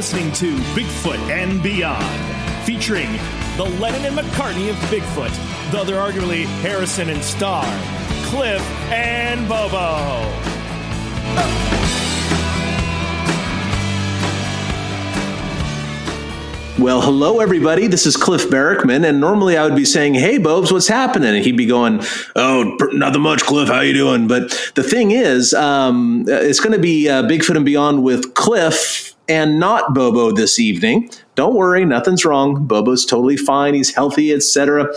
Listening to Bigfoot and Beyond, featuring the Lennon and McCartney of Bigfoot, the other arguably Harrison and Starr, Cliff and Bobo. Well, hello, everybody. This is Cliff Barackman, and normally I would be saying, "Hey, Bobes, what's happening?" And he'd be going, "Oh, nothing much, Cliff. How you doing?" But the thing is, um, it's going to be uh, Bigfoot and Beyond with Cliff and not Bobo this evening. Don't worry, nothing's wrong. Bobo's totally fine. He's healthy, etc.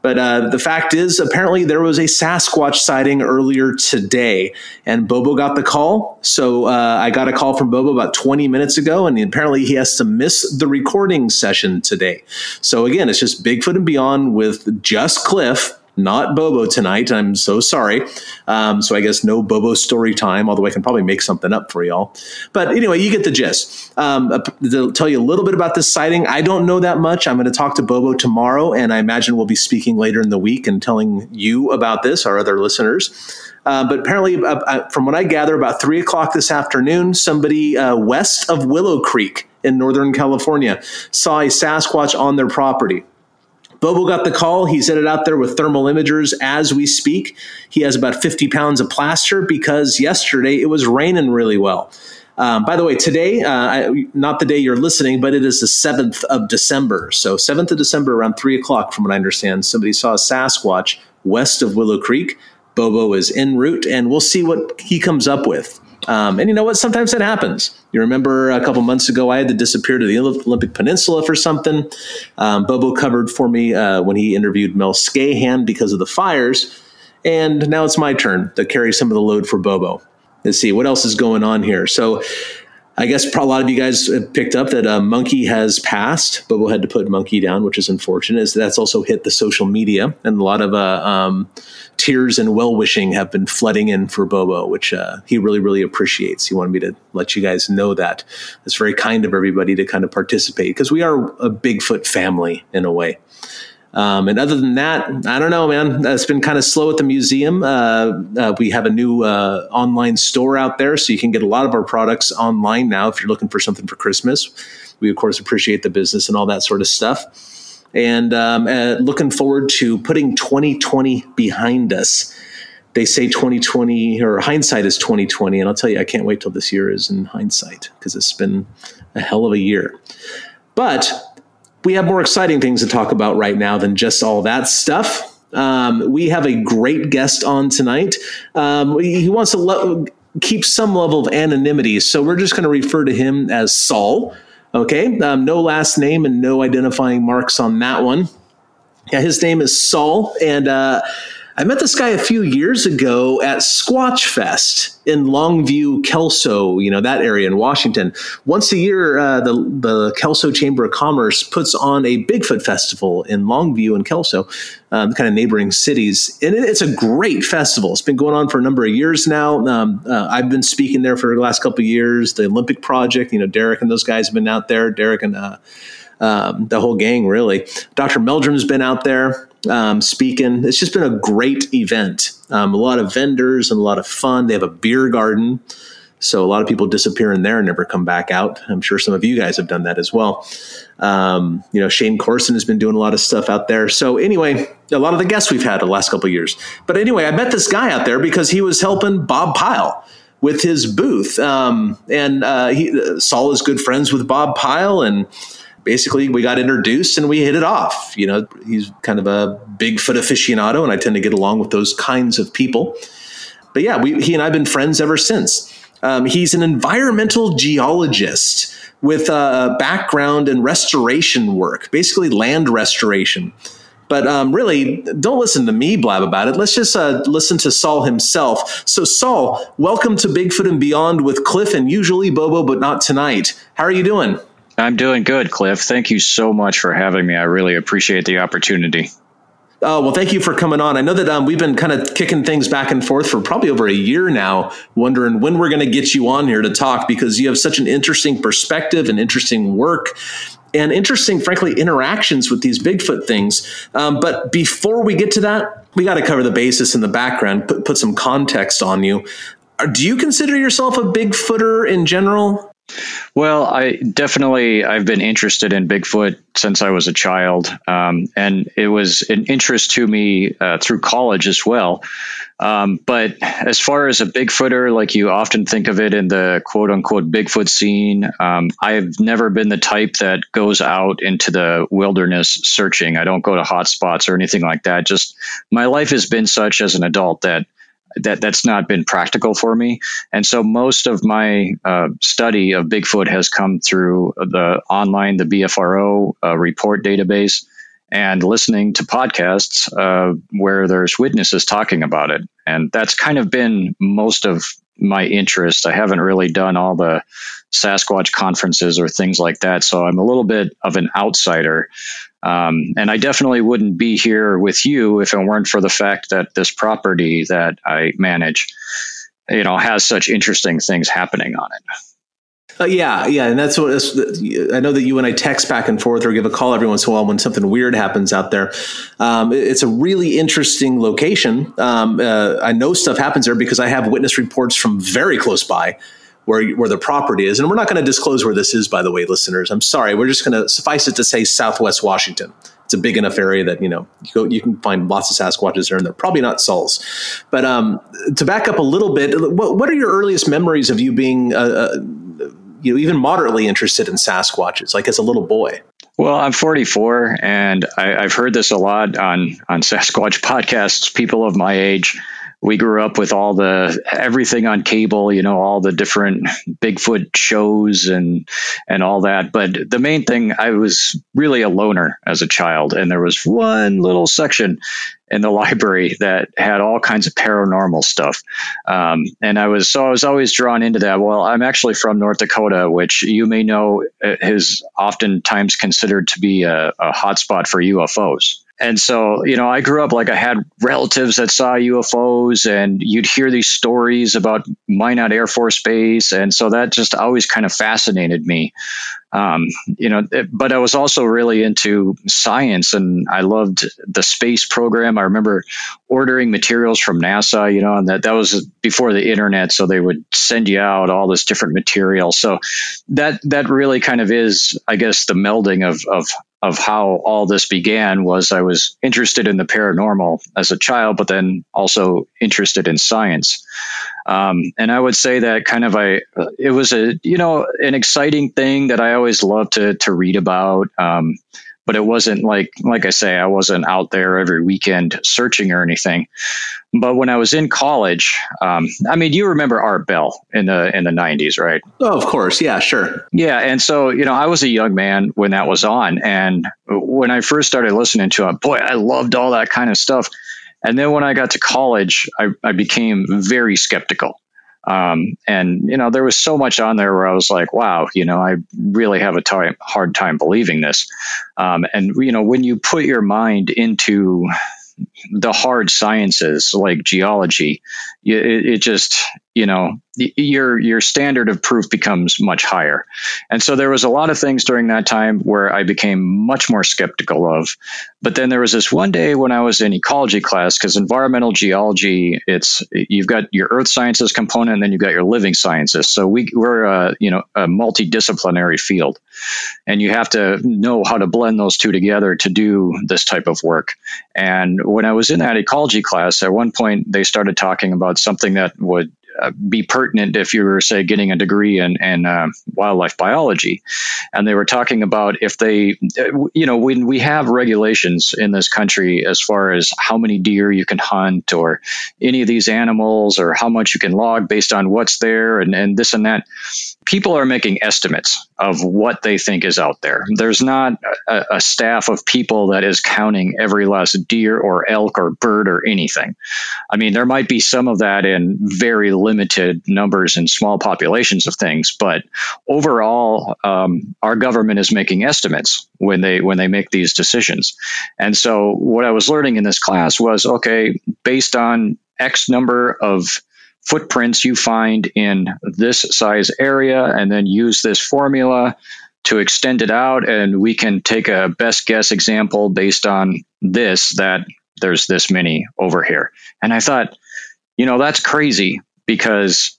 But uh, the fact is, apparently, there was a Sasquatch sighting earlier today, and Bobo got the call. So uh, I got a call from Bobo about 20 minutes ago, and apparently he has to miss the recording session today. So again, it's just Bigfoot and Beyond with just Cliff not Bobo tonight. I'm so sorry. Um, so I guess no Bobo story time, although I can probably make something up for y'all. But anyway, you get the gist. Um, uh, to tell you a little bit about this sighting, I don't know that much. I'm going to talk to Bobo tomorrow, and I imagine we'll be speaking later in the week and telling you about this, our other listeners. Uh, but apparently, uh, uh, from what I gather, about three o'clock this afternoon, somebody uh, west of Willow Creek in Northern California saw a Sasquatch on their property. Bobo got the call. He's it out there with thermal imagers as we speak. He has about 50 pounds of plaster because yesterday it was raining really well. Um, by the way, today, uh, not the day you're listening, but it is the 7th of December. So, 7th of December around 3 o'clock, from what I understand, somebody saw a Sasquatch west of Willow Creek. Bobo is en route, and we'll see what he comes up with. Um, and you know what? Sometimes that happens. You remember a couple months ago, I had to disappear to the Olympic Peninsula for something. Um, Bobo covered for me uh, when he interviewed Mel Scahan because of the fires. And now it's my turn to carry some of the load for Bobo. Let's see what else is going on here. So, I guess a lot of you guys picked up that uh, Monkey has passed. Bobo had to put Monkey down, which is unfortunate. As that's also hit the social media, and a lot of uh, um, tears and well wishing have been flooding in for Bobo, which uh, he really, really appreciates. He wanted me to let you guys know that. It's very kind of everybody to kind of participate because we are a Bigfoot family in a way. Um, and other than that, I don't know, man. It's been kind of slow at the museum. Uh, uh, we have a new uh, online store out there, so you can get a lot of our products online now if you're looking for something for Christmas. We, of course, appreciate the business and all that sort of stuff. And um, uh, looking forward to putting 2020 behind us. They say 2020 or hindsight is 2020, and I'll tell you, I can't wait till this year is in hindsight because it's been a hell of a year. But we have more exciting things to talk about right now than just all that stuff. Um, we have a great guest on tonight. Um, he wants to le- keep some level of anonymity, so we're just going to refer to him as Saul. Okay, um, no last name and no identifying marks on that one. Yeah, his name is Saul, and uh, I met this guy a few years ago at Squatch Fest in Longview, Kelso, you know, that area in Washington. Once a year, uh, the, the Kelso Chamber of Commerce puts on a Bigfoot festival in Longview and Kelso, um, kind of neighboring cities. And it, it's a great festival. It's been going on for a number of years now. Um, uh, I've been speaking there for the last couple of years. The Olympic Project, you know, Derek and those guys have been out there. Derek and uh, um, the whole gang, really. Dr. Meldrum's been out there um, speaking. It's just been a great event. Um, a lot of vendors and a lot of fun. They have a beer garden. So a lot of people disappear in there and never come back out. I'm sure some of you guys have done that as well. Um, you know, Shane Corson has been doing a lot of stuff out there. So anyway, a lot of the guests we've had the last couple years. But anyway, I met this guy out there because he was helping Bob Pyle with his booth. Um, and uh, he, Saul is good friends with Bob Pyle and basically we got introduced and we hit it off. You know, he's kind of a Bigfoot aficionado, and I tend to get along with those kinds of people. But yeah, we, he and I've been friends ever since. Um, he's an environmental geologist with a background in restoration work, basically land restoration. But um, really, don't listen to me blab about it. Let's just uh, listen to Saul himself. So, Saul, welcome to Bigfoot and Beyond with Cliff and usually Bobo, but not tonight. How are you doing? I'm doing good, Cliff. Thank you so much for having me. I really appreciate the opportunity. Oh, well, thank you for coming on. I know that um, we've been kind of kicking things back and forth for probably over a year now, wondering when we're going to get you on here to talk because you have such an interesting perspective and interesting work and interesting, frankly, interactions with these Bigfoot things. Um, but before we get to that, we got to cover the basis in the background, put, put some context on you. Do you consider yourself a Bigfooter in general? Well, I definitely I've been interested in Bigfoot since I was a child, um, and it was an interest to me uh, through college as well. Um, but as far as a Bigfooter, like you often think of it in the quote unquote Bigfoot scene, um, I've never been the type that goes out into the wilderness searching. I don't go to hotspots or anything like that. Just my life has been such as an adult that that that's not been practical for me. And so most of my uh, study of Bigfoot has come through the online, the BFRO uh, report database, and listening to podcasts uh, where there's witnesses talking about it. And that's kind of been most of my interest. I haven't really done all the Sasquatch conferences or things like that. So I'm a little bit of an outsider. Um, and I definitely wouldn't be here with you if it weren't for the fact that this property that I manage, you know, has such interesting things happening on it. Uh, yeah, yeah, and that's what I know that you and I text back and forth or give a call every once in a while when something weird happens out there. Um, it's a really interesting location. Um, uh, I know stuff happens there because I have witness reports from very close by where where the property is, and we're not going to disclose where this is, by the way, listeners. I'm sorry. We're just going to suffice it to say Southwest Washington. It's a big enough area that you know you, go, you can find lots of Sasquatches there, and they're probably not Sauls. But um, to back up a little bit, what, what are your earliest memories of you being, uh, uh, you know, even moderately interested in Sasquatches, like as a little boy? Well, I'm 44, and I, have heard this a lot on on Sasquatch podcasts. People of my age we grew up with all the everything on cable, you know, all the different Bigfoot shows and and all that. But the main thing, I was really a loner as a child, and there was one little section in the library that had all kinds of paranormal stuff. Um, and I was so I was always drawn into that. Well, I'm actually from North Dakota, which you may know is oftentimes considered to be a, a hotspot for UFOs. And so, you know, I grew up like I had relatives that saw UFOs, and you'd hear these stories about Minot Air Force Base. And so that just always kind of fascinated me. Um, you know, but I was also really into science and I loved the space program. I remember ordering materials from NASA, you know, and that, that was before the internet. So they would send you out all this different material. So that, that really kind of is, I guess, the melding of, of of how all this began was I was interested in the paranormal as a child, but then also interested in science. Um, and I would say that kind of I, it was a, you know, an exciting thing that I always loved to, to read about. Um, but it wasn't like like I say, I wasn't out there every weekend searching or anything. But when I was in college, um, I mean, you remember Art Bell in the in the '90s, right? Oh, of course, yeah, sure. Yeah, and so you know, I was a young man when that was on, and when I first started listening to it, boy, I loved all that kind of stuff. And then when I got to college, I, I became very skeptical. Um, and you know, there was so much on there where I was like, wow, you know, I really have a time, hard time believing this. Um, and you know, when you put your mind into the hard sciences like geology, it, it just you know your your standard of proof becomes much higher. And so there was a lot of things during that time where i became much more skeptical of. But then there was this one day when i was in ecology class because environmental geology it's you've got your earth sciences component and then you've got your living sciences. So we, we're a, you know a multidisciplinary field. And you have to know how to blend those two together to do this type of work. And when i was in that ecology class at one point they started talking about something that would uh, be pertinent if you were, say, getting a degree in, in uh, wildlife biology. And they were talking about if they, uh, you know, when we have regulations in this country as far as how many deer you can hunt or any of these animals or how much you can log based on what's there and, and this and that, people are making estimates of what they think is out there. There's not a, a staff of people that is counting every last deer or elk or bird or anything. I mean, there might be some of that in very limited numbers and small populations of things, but overall, um, our government is making estimates when they when they make these decisions. And so, what I was learning in this class was okay, based on X number of footprints you find in this size area, and then use this formula to extend it out, and we can take a best guess example based on this that there's this many over here. And I thought, you know, that's crazy because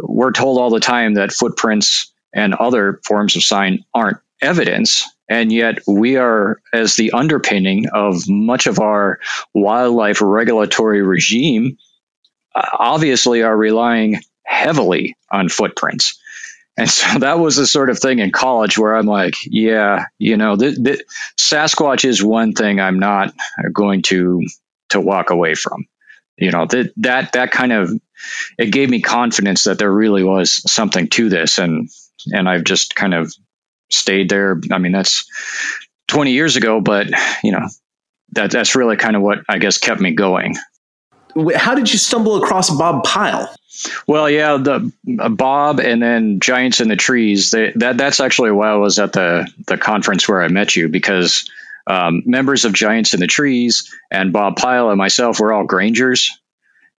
we're told all the time that footprints and other forms of sign aren't evidence. And yet, we are, as the underpinning of much of our wildlife regulatory regime, obviously are relying heavily on footprints. And so that was the sort of thing in college where I'm like, yeah, you know, the, Sasquatch is one thing I'm not going to to walk away from. You know, that that that kind of it gave me confidence that there really was something to this, and and I've just kind of stayed there. I mean, that's 20 years ago, but you know, that that's really kind of what I guess kept me going. How did you stumble across Bob Pyle? Well, yeah, the uh, Bob and then Giants in the Trees. They, that that's actually why I was at the the conference where I met you because um, members of Giants in the Trees and Bob Pyle and myself were all Grangers,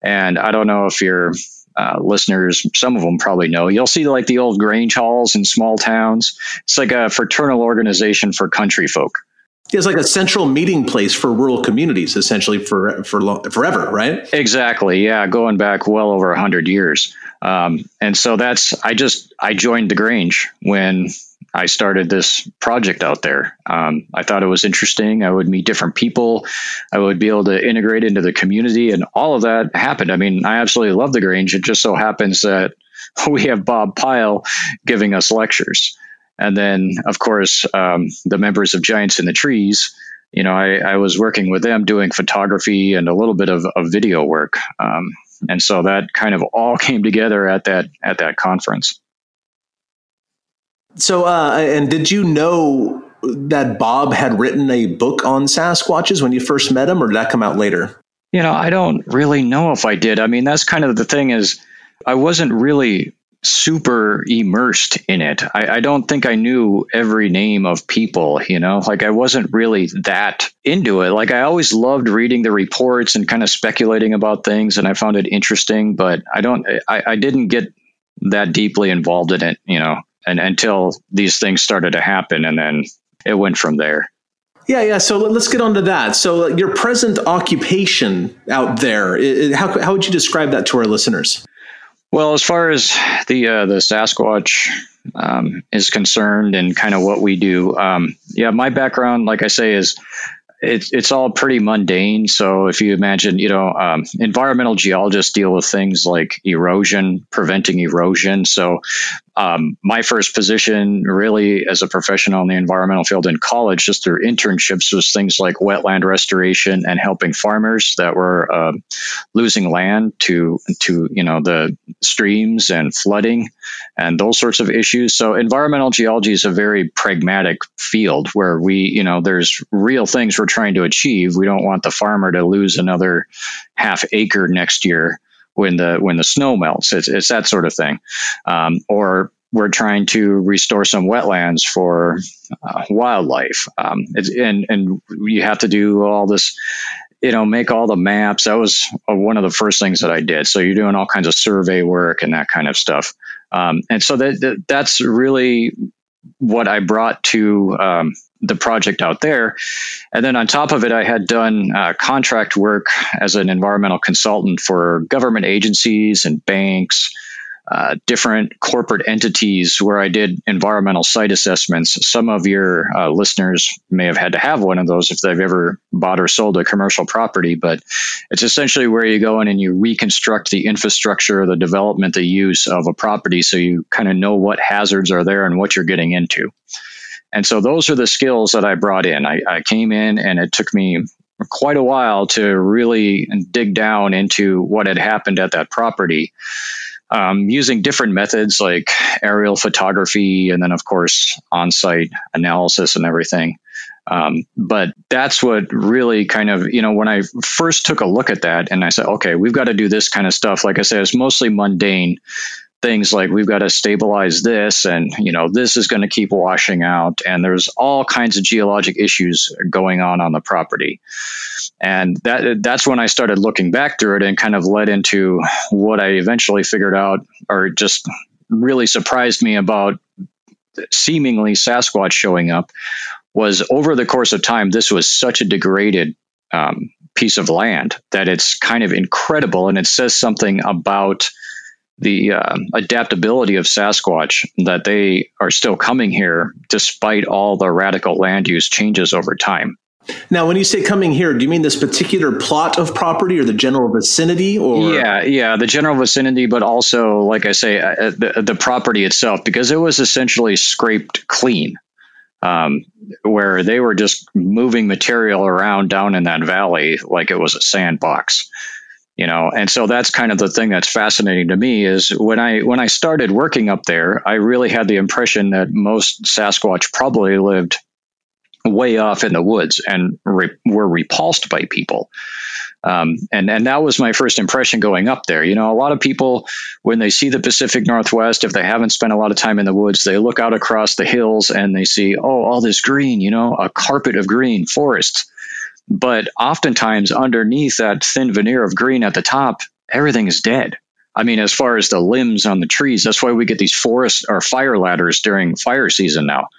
and I don't know if your uh, listeners, some of them probably know. You'll see like the old Grange halls in small towns. It's like a fraternal organization for country folk. It's like a central meeting place for rural communities, essentially for for lo- forever, right? Exactly. Yeah, going back well over hundred years. Um, and so that's I just I joined the Grange when I started this project out there. Um, I thought it was interesting. I would meet different people. I would be able to integrate into the community, and all of that happened. I mean, I absolutely love the Grange. It just so happens that we have Bob Pyle giving us lectures. And then, of course, um, the members of Giants in the Trees, you know, I, I, was working with them doing photography and a little bit of, of video work. Um, and so that kind of all came together at that at that conference. So, uh, and did you know that Bob had written a book on Sasquatches when you first met him, or did that come out later? You know, I don't really know if I did. I mean, that's kind of the thing is, I wasn't really super immersed in it. I, I, don't think I knew every name of people, you know, like I wasn't really that into it. Like I always loved reading the reports and kind of speculating about things and I found it interesting, but I don't, I, I didn't get that deeply involved in it, you know, and until these things started to happen and then it went from there. Yeah, yeah. So let's get on to that. So your present occupation out there, how, how would you describe that to our listeners? Well, as far as the uh, the Sasquatch um, is concerned, and kind of what we do, um, yeah, my background, like I say, is it's it's all pretty mundane. So if you imagine, you know, um, environmental geologists deal with things like erosion, preventing erosion. So um, my first position, really, as a professional in the environmental field in college, just through internships, was things like wetland restoration and helping farmers that were uh, losing land to to you know the streams and flooding and those sorts of issues. So environmental geology is a very pragmatic field where we, you know, there's real things we're trying to achieve. We don't want the farmer to lose another half acre next year when the when the snow melts. It's, it's that sort of thing, um, or we're trying to restore some wetlands for uh, wildlife. Um, and and you have to do all this, you know, make all the maps. That was uh, one of the first things that I did. So you're doing all kinds of survey work and that kind of stuff. Um, and so that, that, that's really what I brought to um, the project out there. And then on top of it, I had done uh, contract work as an environmental consultant for government agencies and banks, uh, different corporate entities where I did environmental site assessments. Some of your uh, listeners may have had to have one of those if they've ever bought or sold a commercial property, but it's essentially where you go in and you reconstruct the infrastructure, the development, the use of a property so you kind of know what hazards are there and what you're getting into. And so those are the skills that I brought in. I, I came in and it took me quite a while to really dig down into what had happened at that property um, using different methods like aerial photography and then, of course, on site analysis and everything. Um, but that's what really kind of, you know, when I first took a look at that and I said, okay, we've got to do this kind of stuff. Like I said, it's mostly mundane things like we've got to stabilize this and you know this is going to keep washing out and there's all kinds of geologic issues going on on the property. And that that's when i started looking back through it and kind of led into what i eventually figured out or just really surprised me about seemingly sasquatch showing up was over the course of time this was such a degraded um, piece of land that it's kind of incredible and it says something about the uh, adaptability of Sasquatch that they are still coming here despite all the radical land use changes over time. Now, when you say coming here, do you mean this particular plot of property or the general vicinity? Or yeah, yeah, the general vicinity, but also, like I say, uh, uh the, the property itself, because it was essentially scraped clean, um, where they were just moving material around down in that valley like it was a sandbox you know and so that's kind of the thing that's fascinating to me is when i when i started working up there i really had the impression that most sasquatch probably lived way off in the woods and re- were repulsed by people um, and and that was my first impression going up there. You know, a lot of people when they see the Pacific Northwest, if they haven't spent a lot of time in the woods, they look out across the hills and they see, oh, all this green. You know, a carpet of green forests. But oftentimes, underneath that thin veneer of green at the top, everything is dead. I mean, as far as the limbs on the trees, that's why we get these forest or fire ladders during fire season now,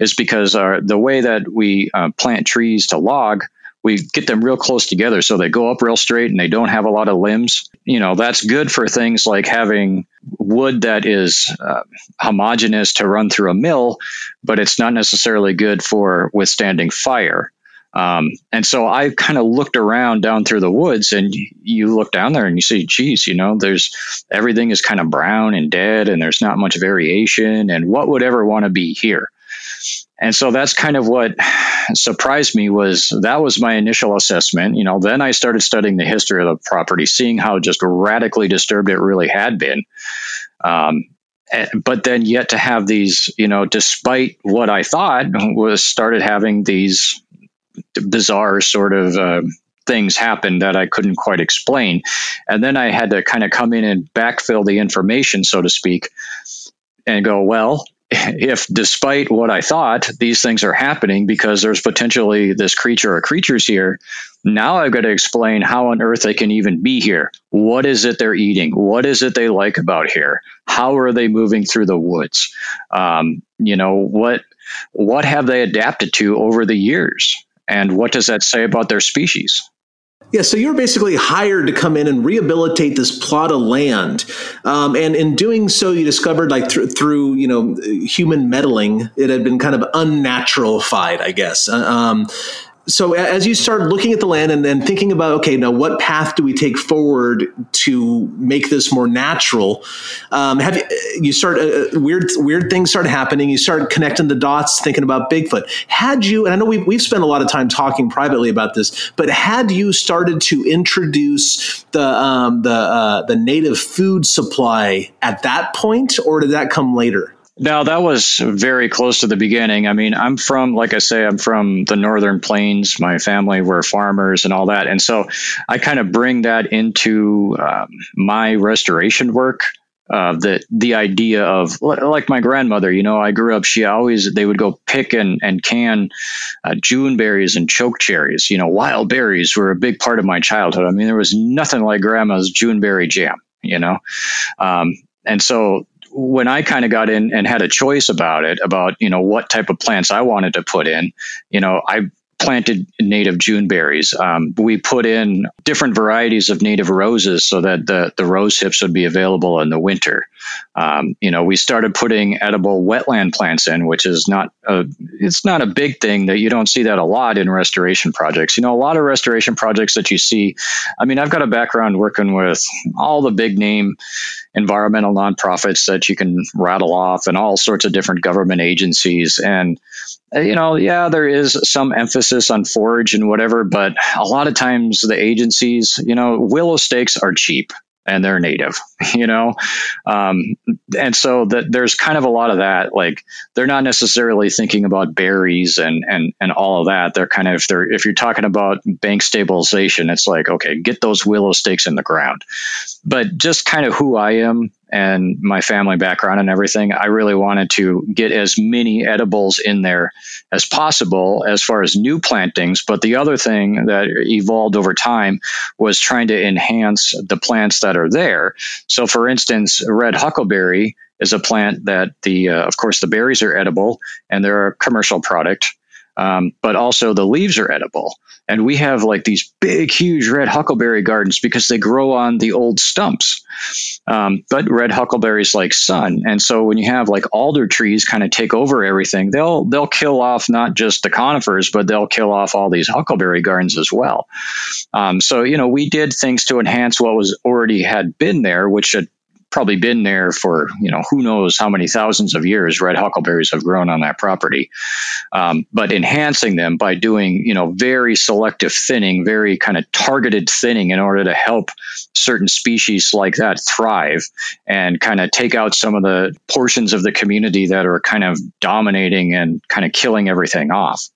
is because uh, the way that we uh, plant trees to log, we get them real close together so they go up real straight and they don't have a lot of limbs. You know, that's good for things like having wood that is uh, homogeneous to run through a mill, but it's not necessarily good for withstanding fire. Um, and so I kind of looked around down through the woods, and you look down there and you see, geez, you know, there's everything is kind of brown and dead, and there's not much variation. And what would ever want to be here? And so that's kind of what surprised me was that was my initial assessment. You know, then I started studying the history of the property, seeing how just radically disturbed it really had been. Um, eh, but then yet to have these, you know, despite what I thought was started having these bizarre sort of uh, things happened that I couldn't quite explain. And then I had to kind of come in and backfill the information, so to speak, and go, well, if despite what I thought, these things are happening because there's potentially this creature or creatures here, now I've got to explain how on earth they can even be here. What is it they're eating? What is it they like about here? How are they moving through the woods? Um, you know, what what have they adapted to over the years? And what does that say about their species? Yeah, so you were basically hired to come in and rehabilitate this plot of land, um, and in doing so, you discovered, like th- through you know human meddling, it had been kind of unnaturalified, I guess. Uh, um, so as you start looking at the land and then thinking about okay now what path do we take forward to make this more natural um, have you, you start uh, uh, weird weird things start happening. You start connecting the dots thinking about bigfoot. Had you and i know we've, we've spent a lot of time talking privately about this but had you started to introduce the um, the uh, the native food supply at that point or did that come later no, that was very close to the beginning. I mean, I'm from, like I say, I'm from the northern plains. My family were farmers and all that, and so I kind of bring that into um, my restoration work. Uh, the the idea of like my grandmother, you know, I grew up. She always they would go pick and and can uh, June berries and choke cherries. You know, wild berries were a big part of my childhood. I mean, there was nothing like grandma's June berry jam. You know, um, and so when I kind of got in and had a choice about it, about, you know, what type of plants I wanted to put in, you know, I planted native June berries. Um, we put in different varieties of native roses so that the, the rose hips would be available in the winter. Um, you know, we started putting edible wetland plants in, which is not a, it's not a big thing that you don't see that a lot in restoration projects. You know, a lot of restoration projects that you see. I mean, I've got a background working with all the big name environmental nonprofits that you can rattle off and all sorts of different government agencies. And, uh, you know, yeah, there is some emphasis on forage and whatever, but a lot of times the agencies, you know, willow stakes are cheap and they're native, you know? Um, and so that there's kind of a lot of that. Like they're not necessarily thinking about berries and, and, and all of that. They're kind of, if they're, if you're talking about bank stabilization, it's like, okay, get those willow stakes in the ground. But just kind of who I am and my family background and everything, I really wanted to get as many edibles in there as possible as far as new plantings. But the other thing that evolved over time was trying to enhance the plants that are there. So, for instance, red huckleberry is a plant that the, uh, of course, the berries are edible and they're a commercial product. Um, but also the leaves are edible. And we have like these big, huge red huckleberry gardens because they grow on the old stumps. Um, but red huckleberries like sun, and so when you have like alder trees kind of take over everything, they'll they'll kill off not just the conifers, but they'll kill off all these huckleberry gardens as well. Um, so you know we did things to enhance what was already had been there, which had probably been there for you know who knows how many thousands of years red huckleberries have grown on that property um, but enhancing them by doing you know very selective thinning very kind of targeted thinning in order to help certain species like that thrive and kind of take out some of the portions of the community that are kind of dominating and kind of killing everything off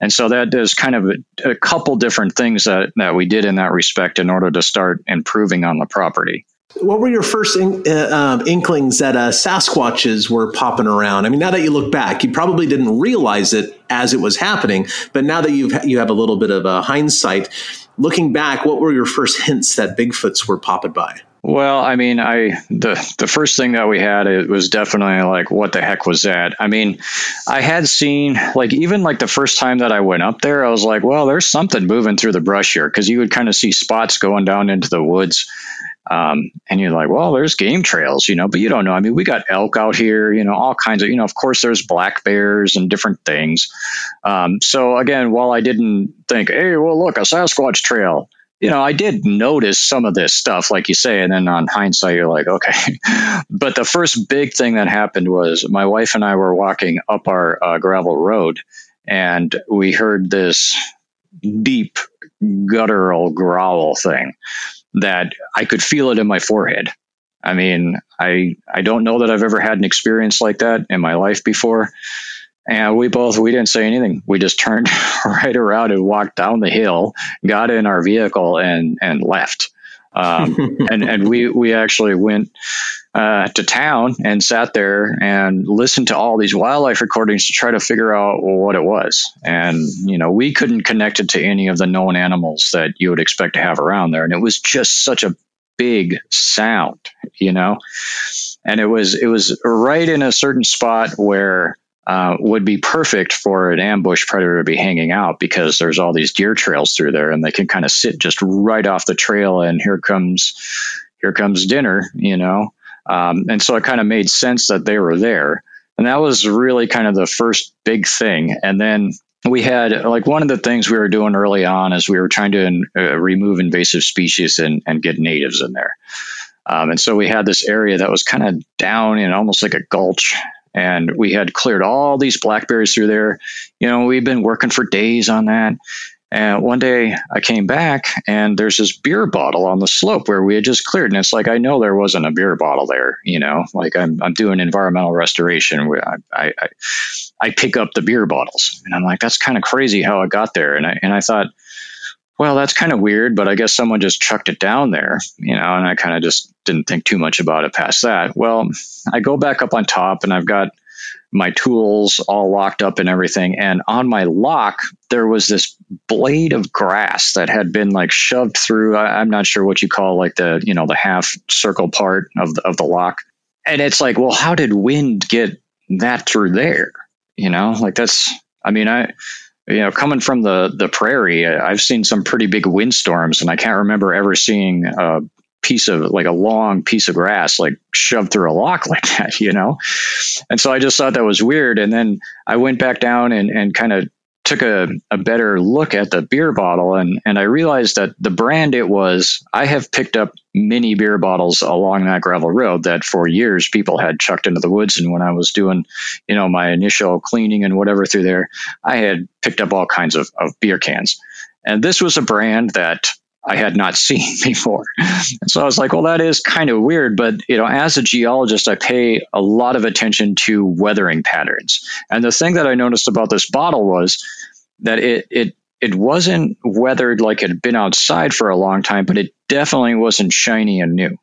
and so that is kind of a, a couple different things that, that we did in that respect in order to start improving on the property. What were your first in, uh, um, inklings that uh, Sasquatches were popping around? I mean, now that you look back, you probably didn't realize it as it was happening, but now that you've you have a little bit of a hindsight, looking back, what were your first hints that Bigfoots were popping by? Well, I mean, I the the first thing that we had it was definitely like, what the heck was that? I mean, I had seen like even like the first time that I went up there, I was like, well, there's something moving through the brush here because you would kind of see spots going down into the woods. Um, and you're like, well, there's game trails, you know, but you don't know. I mean, we got elk out here, you know, all kinds of, you know, of course, there's black bears and different things. Um, so again, while I didn't think, hey, well, look, a Sasquatch trail, you know, I did notice some of this stuff, like you say, and then on hindsight, you're like, okay. but the first big thing that happened was my wife and I were walking up our uh, gravel road, and we heard this deep guttural growl thing that I could feel it in my forehead. I mean, I I don't know that I've ever had an experience like that in my life before. And we both we didn't say anything. We just turned right around and walked down the hill, got in our vehicle, and and left. Um, and and we we actually went uh, to town and sat there and listened to all these wildlife recordings to try to figure out what it was. And you know, we couldn't connect it to any of the known animals that you would expect to have around there. And it was just such a big sound, you know. And it was it was right in a certain spot where uh, would be perfect for an ambush predator to be hanging out because there's all these deer trails through there and they can kind of sit just right off the trail and here comes here comes dinner you know um, and so it kind of made sense that they were there and that was really kind of the first big thing and then we had like one of the things we were doing early on is we were trying to uh, remove invasive species and, and get natives in there um, and so we had this area that was kind of down in almost like a gulch and we had cleared all these blackberries through there. You know, we've been working for days on that. And one day I came back and there's this beer bottle on the slope where we had just cleared. And it's like, I know there wasn't a beer bottle there, you know, like I'm, I'm doing environmental restoration where I, I, I, I pick up the beer bottles and I'm like, that's kind of crazy how it got there. And I, and I thought, well, that's kind of weird, but I guess someone just chucked it down there, you know, and I kind of just didn't think too much about it past that. Well, I go back up on top and I've got my tools all locked up and everything. And on my lock, there was this blade of grass that had been like shoved through. I, am not sure what you call like the, you know, the half circle part of the, of the lock. And it's like, well, how did wind get that through there? You know, like that's, I mean, I, you know, coming from the the prairie, I've seen some pretty big windstorms, and I can't remember ever seeing a piece of like a long piece of grass like shoved through a lock like that, you know. And so I just thought that was weird, and then I went back down and and kind of took a, a better look at the beer bottle and, and I realized that the brand it was, I have picked up many beer bottles along that gravel road that for years people had chucked into the woods. And when I was doing, you know, my initial cleaning and whatever through there, I had picked up all kinds of, of beer cans. And this was a brand that I had not seen before. And so I was like, well, that is kind of weird. But, you know, as a geologist, I pay a lot of attention to weathering patterns. And the thing that I noticed about this bottle was that it, it, it wasn't weathered like it had been outside for a long time, but it definitely wasn't shiny and new.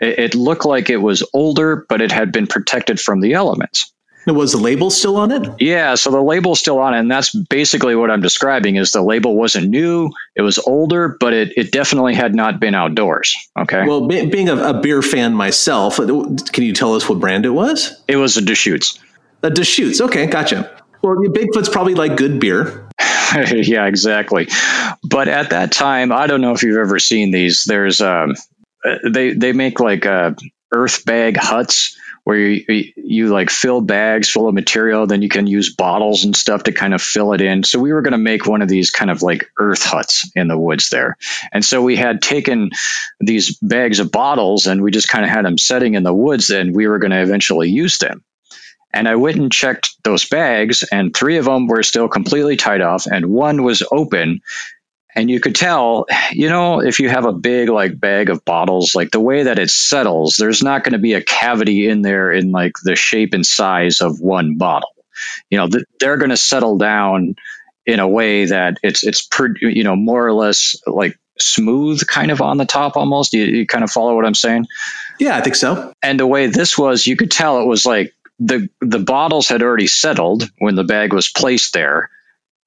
It, it looked like it was older, but it had been protected from the elements. Was the label still on it? Yeah, so the label's still on it, and that's basically what I'm describing is the label wasn't new, it was older, but it, it definitely had not been outdoors. Okay. Well, be, being a, a, beer fan myself, uh, can you tell us what brand it was? It was a Deschutes. A Deschutes. Okay, gotcha. Well, Bigfoot's probably like good beer. yeah, exactly. But at that time, I don't know if you've ever seen these. There's um, uh, they they make like uh, earth bag huts where you, you like fill bags full of material, then you can use bottles and stuff to kind of fill it in. So we were going to make one of these kind of like earth huts in the woods there. And so we had taken these bags of bottles and we just kind of had them setting in the woods and we were going to eventually use them. And I went and checked those bags, and three of them were still completely tied off, and one was open and you could tell you know if you have a big like bag of bottles like the way that it settles there's not going to be a cavity in there in like the shape and size of one bottle. You know th- they're going to settle down in a way that it's it's per, you know more or less like smooth kind of on the top almost. You, you kind of follow what i'm saying? Yeah i think so. And the way this was you could tell it was like the the bottles had already settled when the bag was placed there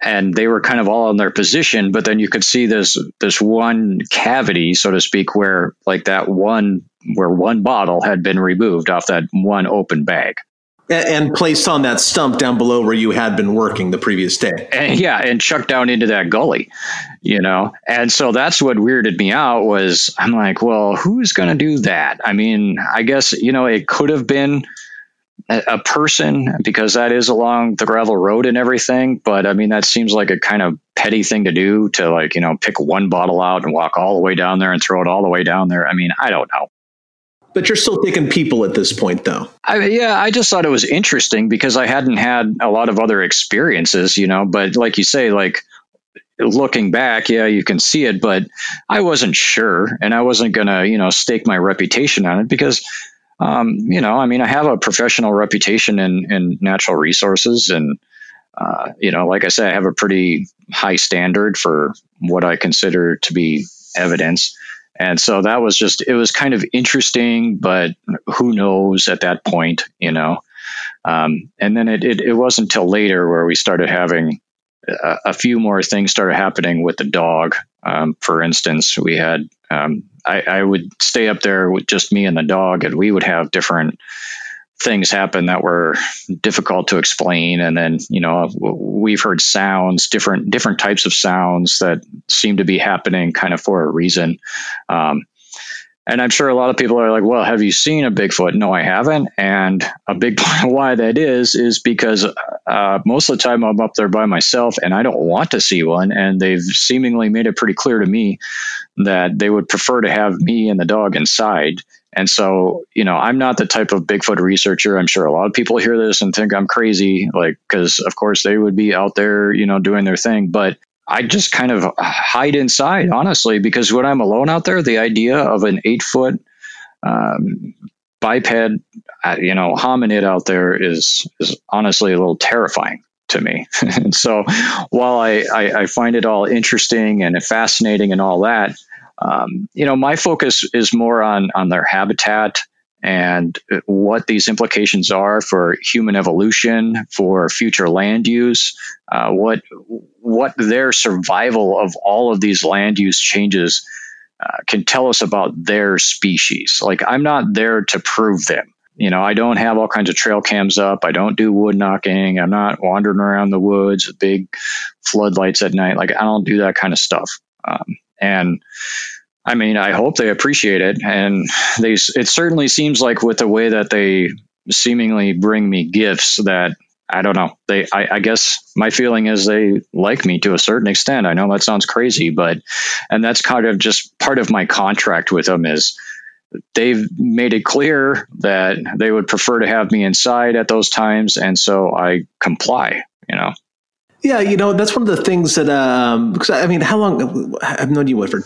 and they were kind of all in their position but then you could see this this one cavity so to speak where like that one where one bottle had been removed off that one open bag. And, placed on that stump down below where you had been working the previous day. And, yeah and chucked down into that gully you know? And so that's what weirded me out was i'm like well who's going to do that? I mean i guess you know it could have been a person because that is along the gravel road and everything. But I mean, that seems like a kind of petty thing to do to like, you know, pick one bottle out and walk all the way down there and throw it all the way down there. I mean, I don't know. But you're still picking people at this point, though. I, yeah, I just thought it was interesting because I hadn't had a lot of other experiences, you know. But like you say, like looking back, yeah, you can see it, but I wasn't sure, and I wasn't gonna, you know, stake my reputation on it because um, you know, I mean, I have a professional reputation in, in natural resources, and uh, you know, like I said, I have a pretty high standard for what I consider to be evidence. And so that was just, it was kind of interesting, but who knows at that point, you know? Um, and then it, it, it, wasn't until later where we started having a, a, few more things started happening with the dog. Um, for instance, we had um, I, I would stay up there with just me and the dog, and we would have different things happen that were difficult to explain. And then you know we've heard sounds different different types of sounds that seem to be happening kind of for a reason. Um, and I'm sure a lot of people are like, well, have you seen a Bigfoot? No, I haven't. And a big part of why that is, is because uh, most of the time I'm up there by myself and I don't want to see one. And they've seemingly made it pretty clear to me that they would prefer to have me and the dog inside. And so, you know, I'm not the type of Bigfoot researcher. I'm sure a lot of people hear this and think I'm crazy, like, because of course they would be out there, you know, doing their thing. But I just kind of hide inside, honestly, because when I'm alone out there, the idea of an eight foot um, biped, uh, you know, hominid out there is is honestly a little terrifying to me. and so, while I, I, I find it all interesting and fascinating and all that, um, you know, my focus is more on on their habitat and what these implications are for human evolution, for future land use, uh, what what their survival of all of these land use changes uh, can tell us about their species. Like I'm not there to prove them. you know, I don't have all kinds of trail cams up. I don't do wood knocking. I'm not wandering around the woods with big floodlights at night. Like I don't do that kind of stuff. Um, and I mean, I hope they appreciate it. And they, it certainly seems like with the way that they seemingly bring me gifts that I don't know. They, I, I, guess my feeling is they like me to a certain extent. I know that sounds crazy, but, and that's kind of just part of my contract with them is they've made it clear that they would prefer to have me inside at those times. And so I comply, you know? Yeah. You know, that's one of the things that, um, because I mean, how long I've known you what for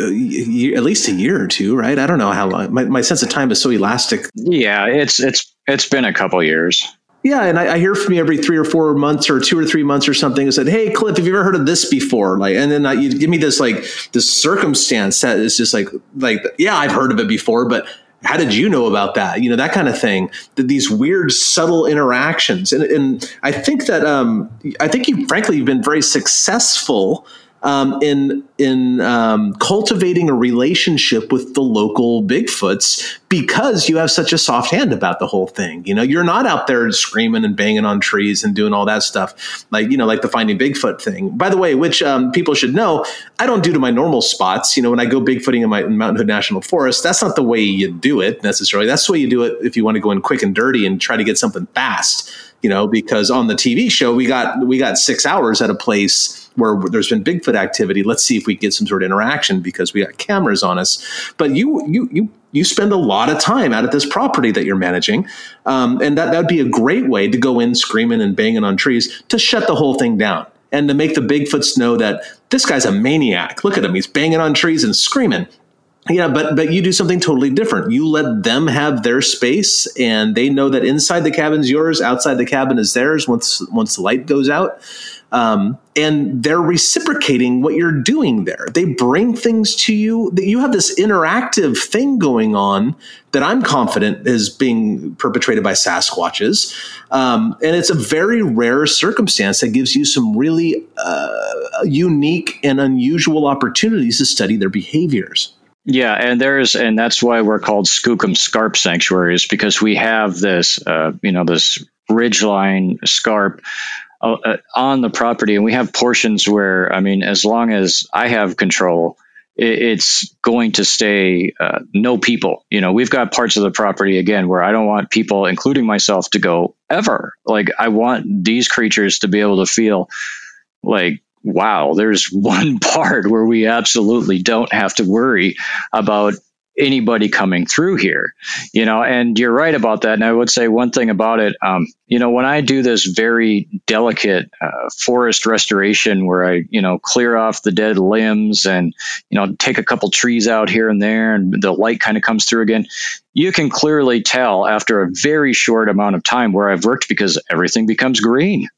uh, at least a year or two, right? I don't know how long. My, my sense of time is so elastic. Yeah, it's it's it's been a couple years. Yeah, and I, I, hear from you every three or four months, or two or three months, or something. I said, "Hey, Cliff, have you ever heard of this before?" Like, and then you give me this like this circumstance that is just like like yeah, I've heard of it before, but how did you know about that? You know that kind of thing. That These weird, subtle interactions, and, and I think that um, I think you, frankly, you've been very successful um, in in um, cultivating a relationship with the local Bigfoots because you have such a soft hand about the whole thing. You know, you're not out there screaming and banging on trees and doing all that stuff, like you know, like the Finding Bigfoot thing. By the way, which um, people should know, I don't do to my normal spots. You know, when I go bigfooting in my in Mount Hood National Forest, that's not the way you do it necessarily. That's the way you do it if you want to go in quick and dirty and try to get something fast you know, because on the TV show we got we got six hours at a place where there's been Bigfoot activity. Let's see if we get some sort of interaction because we got cameras on us. But you you you you spend a lot of time out at this property that you're managing, um, and that that would be a great way to go in screaming and banging on trees to shut the whole thing down and to make the Bigfoots know that this guy's a maniac. Look at him; he's banging on trees and screaming. Yeah, but but you do something totally different. You let them have their space, and they know that inside the cabin's yours, outside the cabin is theirs. Once once the light goes out, um, and they're reciprocating what you're doing there. They bring things to you. That you have this interactive thing going on that I'm confident is being perpetrated by Sasquatches, um, and it's a very rare circumstance that gives you some really uh, unique and unusual opportunities to study their behaviors. Yeah, and there's and that's why we're called Skookum Scarp sanctuaries because we have this, uh, you know, this ridgeline scarp uh, uh, on the property, and we have portions where, I mean, as long as I have control, it, it's going to stay uh, no people. You know, we've got parts of the property again where I don't want people, including myself, to go ever. Like I want these creatures to be able to feel like wow, there's one part where we absolutely don't have to worry about anybody coming through here you know and you're right about that. And i would say one thing about it um, you know when i do this very delicate uh, forest restoration where i you know clear off the dead limbs and you know take a couple trees out here and there and the light kind of comes through again you can clearly tell after a very short amount of time where i've worked because everything becomes green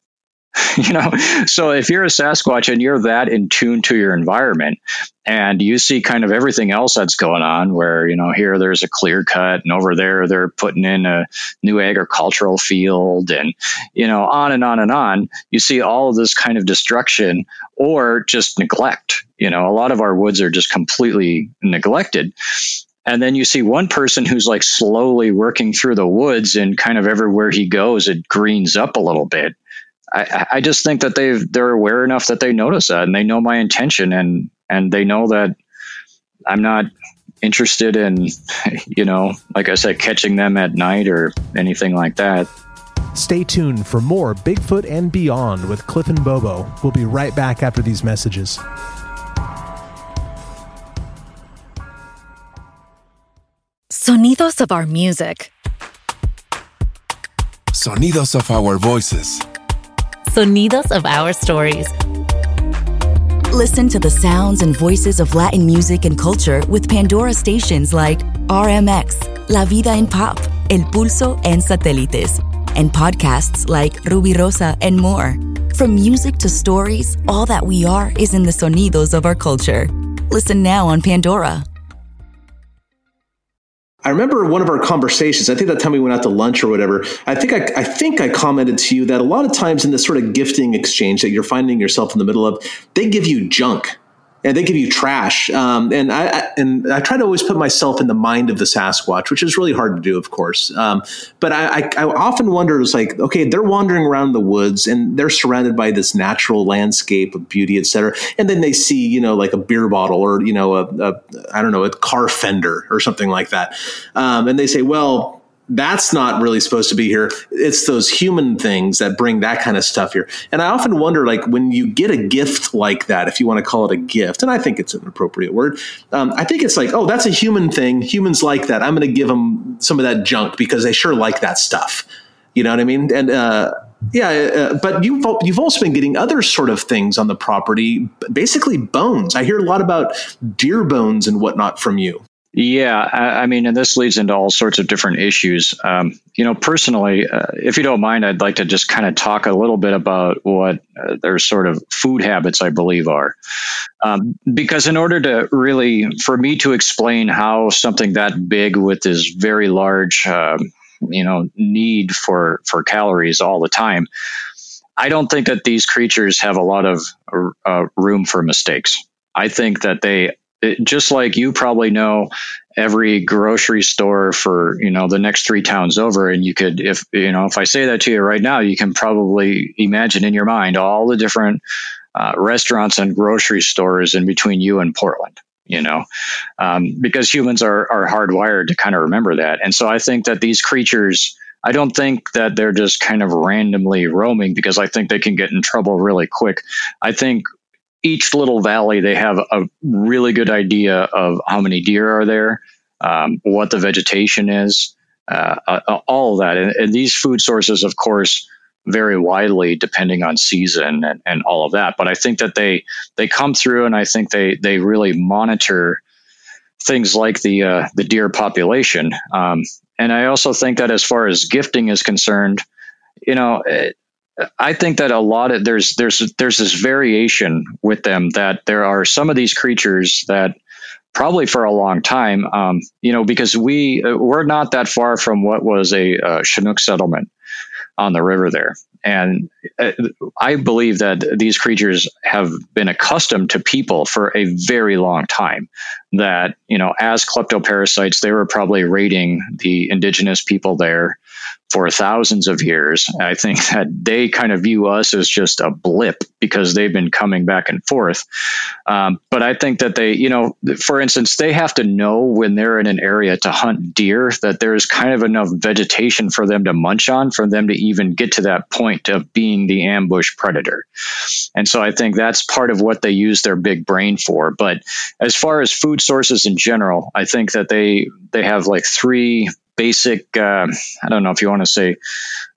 you know so if you're a sasquatch and you're that in tune to your environment and you see kind of everything else that's going on where you know here there's a clear cut and over there they're putting in a new agricultural field and you know on and on and on you see all of this kind of destruction or just neglect. You know a lot of our woods are just completely neglected. And then you see one person who's like slowly working through the woods and kind of everywhere he goes it greens up a little bit I, I just think that they've they're aware enough that they notice that and they know my intention and and they know that I'm not interested in you know like I said catching them at night or anything like that. Stay tuned for more Bigfoot and Beyond with Cliff and Bobo. We'll be right back after these messages. Sonidos of our music. Sonidos of our voices Sonidos of our stories. Listen to the sounds and voices of Latin music and culture with Pandora stations like RMX, La Vida en Pop, El Pulso, and Satélites, and podcasts like Rubirosa and more. From music to stories, all that we are is in the sonidos of our culture. Listen now on Pandora. I remember one of our conversations. I think that time we went out to lunch or whatever. I think I, I think I commented to you that a lot of times in this sort of gifting exchange that you're finding yourself in the middle of, they give you junk. And they give you trash. Um, and I, I, and I try to always put myself in the mind of the Sasquatch, which is really hard to do, of course. Um, but I, I, I, often wonder, it's like, okay, they're wandering around the woods and they're surrounded by this natural landscape of beauty, et cetera. And then they see, you know, like a beer bottle or you know, a, a I don't know, a car fender or something like that, um, and they say, well that's not really supposed to be here. It's those human things that bring that kind of stuff here. And I often wonder, like, when you get a gift like that, if you want to call it a gift, and I think it's an appropriate word, um, I think it's like, oh, that's a human thing. Humans like that. I'm going to give them some of that junk because they sure like that stuff. You know what I mean? And, uh, yeah, uh, but you've you've also been getting other sort of things on the property, basically bones. I hear a lot about deer bones and whatnot from you. Yeah, I, I, mean, and this leads into all sorts of different issues. Um, you know, personally, uh, if you don't mind, I'd like to just kind of talk a little bit about what uh, their sort of food habits, I believe, are. Um, because in order to really, for me to explain how something that big with this very large, uh, you know, need for for calories all the time, I don't think that these creatures have a lot of uh, room for mistakes. I think that they it, just like you probably know every grocery store for you know the next three towns over and you could if you know if i say that to you right now you can probably imagine in your mind all the different uh, restaurants and grocery stores in between you and portland you know um, because humans are are hardwired to kind of remember that and so i think that these creatures I don't think that they're just kind of randomly roaming because I think they can get in trouble really quick. I think each little valley, they have a really good idea of how many deer are there, um, what the vegetation is, uh, uh, all of that. And, and, these food sources, of course, vary widely depending on season and, and all of that. But I think that they they come through, and I think they they really monitor things like the uh, the deer population. Um, and I also think that as far as gifting is concerned, you know, I think that a lot of there's there's there's this variation with them that there are some of these creatures that probably for a long time, um, you know, because we uh, we're not that far from what was a uh, Chinook settlement on the river there, and uh, I believe that these creatures have been accustomed to people for a very long time. That you know, as kleptoparasites, they were probably raiding the indigenous people there for thousands of years. I think that they kind of view us as just a blip because they've been coming back and forth. Um, but I think that they, you know, for instance, they have to know when they're in an area to hunt deer that there's kind of enough vegetation for them to munch on for them to even get to that point of being the ambush predator. And so I think that's part of what they use their big brain for. But as far as food sources in general, I think that they they have like three basic, uh, I don't know if you want to say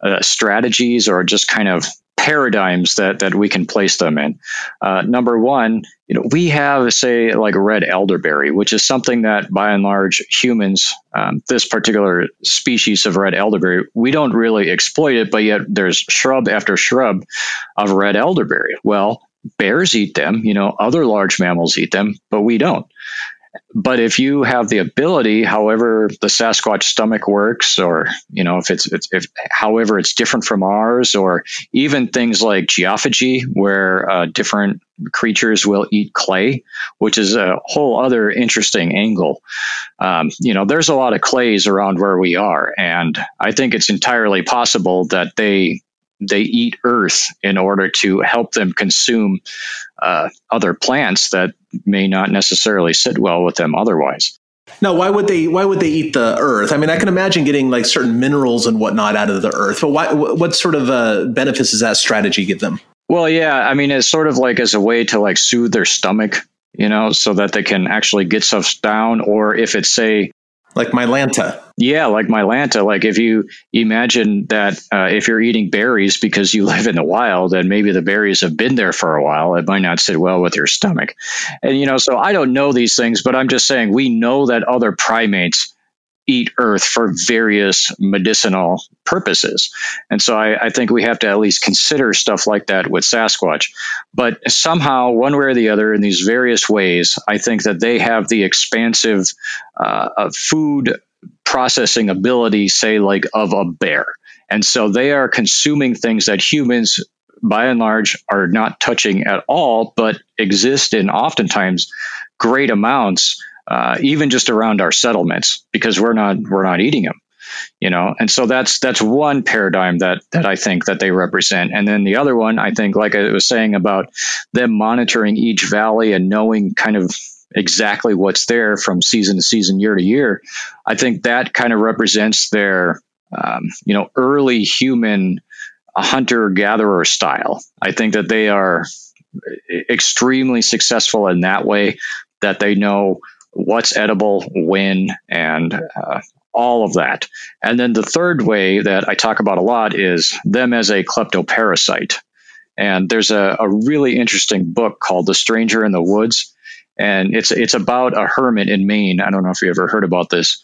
uh, strategies or just kind of paradigms that, that we can place them in. Uh, number one, you know, we have, say, like red elderberry, which is something that by and large humans, um, this particular species of red elderberry, we don't really exploit it, but yet there's shrub after shrub of red elderberry. Well, bears eat them, you know, other large mammals eat them, but we don't. But if you have the ability, however the Sasquatch stomach works, or you know if it's, it's if however it's different from ours, or even things like geophagy, where uh, different creatures will eat clay, which is a whole other interesting angle. Um, you know, there's a lot of clays around where we are, and I think it's entirely possible that they they eat earth in order to help them consume uh, other plants that may not necessarily sit well with them otherwise. Now, why would they? Why would they eat the earth? I mean, I can imagine getting like certain minerals and whatnot out of the earth, but why, what sort of uh, benefits does that strategy give them? Well, yeah, I mean, it's sort of like as a way to like soothe their stomach, you know, so that they can actually get stuff down. Or if it's say like Mylanta. Yeah, like Mylanta. Like if you imagine that uh, if you're eating berries because you live in the wild and maybe the berries have been there for a while, it might not sit well with your stomach. And, you know, so I don't know these things, but I'm just saying we know that other primates eat earth for various medicinal purposes. And so I, I, think we have to at least consider stuff like that with Sasquatch. But somehow, one way or the other, in these various ways, I think that they have the expansive uh, food processing ability, say, like of a bear. And so they are consuming things that humans by and large are not touching at all, but exist in oftentimes great amounts, uh, even just around our settlements, because we're not we're not eating them you know and so that's that's one paradigm that that i think that they represent and then the other one i think like i was saying about them monitoring each valley and knowing kind of exactly what's there from season to season year to year i think that kind of represents their um, you know early human hunter gatherer style i think that they are extremely successful in that way that they know what's edible when and uh, all of that. And then the third way that I talk about a lot is them as a kleptoparasite. And there's a, a really interesting book called The Stranger in the Woods. And it's it's about a hermit in Maine. I don't know if you ever heard about this,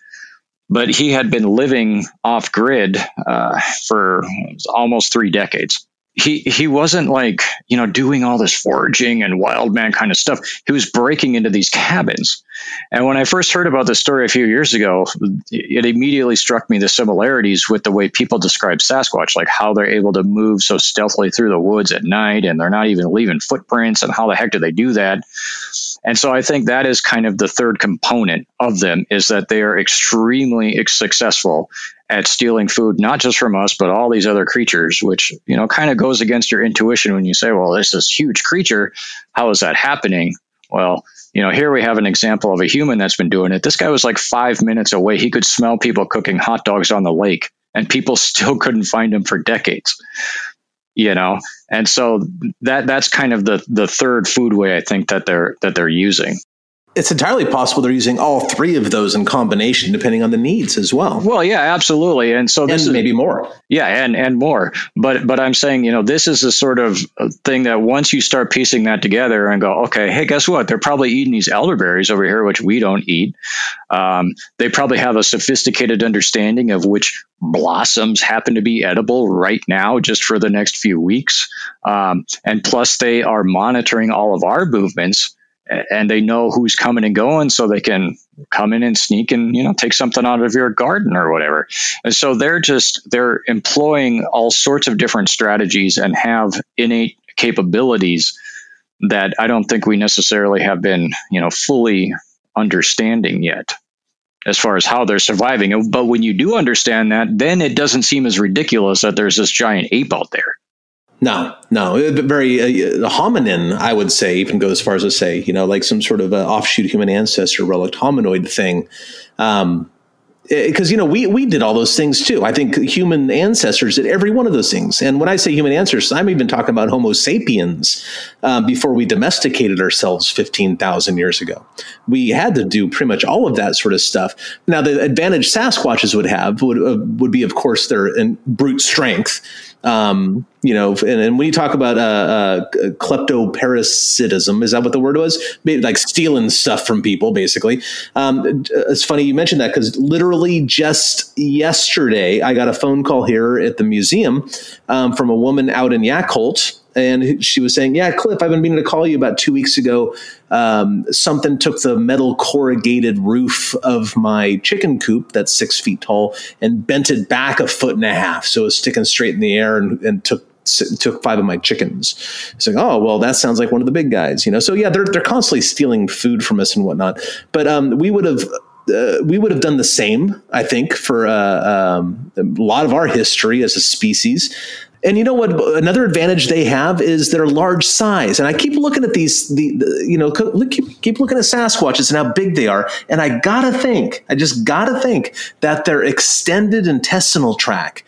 but he had been living off grid uh, for almost three decades. He he wasn't like you know doing all this foraging and wild man kind of stuff. He was breaking into these cabins. And when i first heard about this story a few years ago it immediately struck me the similarities with the way people describe sasquatch like how they're able to move so stealthily through the woods at night and they're not even leaving footprints and how the heck do they do that and so i think that is kind of the third component of them is that they are extremely successful at stealing food, not just from us, but all these other creatures, which, you know, kind of goes against your intuition when you say, well, this is huge creature. How is that happening? Well, you know, here we have an example of a human that's been doing it. This guy was like five minutes away. He could smell people cooking hot dogs on the lake, and people still couldn't find him for decades. You know, and so that that's kind of the the third food way I think that they're that they're using it's entirely possible they're using all three of those in combination, depending on the needs as well. Well, yeah, absolutely, and so this and is maybe more. Yeah, and and more. But but I'm saying, you know, this is a sort of thing that once you start piecing that together and go, okay, hey, guess what? They're probably eating these elderberries over here, which we don't eat. Um, they probably have a sophisticated understanding of which blossoms happen to be edible right now, just for the next few weeks, um, and plus they are monitoring all of our movements and they know who's coming and going so they can come in and sneak and you know take something out of your garden or whatever. And so they're just they're employing all sorts of different strategies and have innate capabilities that i don't think we necessarily have been you know fully understanding yet as far as how they're surviving. But when you do understand that then it doesn't seem as ridiculous that there's this giant ape out there no, no, very uh, hominin. I would say even go as far as to say, you know, like some sort of uh, offshoot human ancestor relic hominoid thing. Um, because eh, you know we we did all those things too. I think human ancestors did every one of those things. And when I say human ancestors, I'm even talking about Homo sapiens um, before we domesticated ourselves fifteen thousand years ago. We had to do pretty much all of that sort of stuff. Now, the advantage Sasquatches would have would uh, would be, of course, their brute strength um, you know, and, and, when you talk about uh, uh, kleptoparasitism, is that what the word was? Maybe like stealing stuff from people, basically. Um, it's funny you mentioned that because literally just yesterday, I got a phone call here at the museum um, from a woman out in Yacolt and she was saying, "Yeah, Cliff, I've been meaning to call you about two weeks ago. Um, something took the metal corrugated roof of my chicken coop that's six feet tall and bent it back a foot and a half, so it was sticking straight in the air and, and took." took five of my chickens. It's like, oh well, that sounds like one of the big guys, you know. So yeah, they're they're constantly stealing food from us and whatnot. But um, we would have uh, we would have done the same, I think, for uh, um, a lot of our history as a species. And you know what? Another advantage they have is their large size. And I keep looking at these, the, the you know, keep, keep looking at Sasquatches and how big they are. And I gotta think, I just gotta think that their extended intestinal tract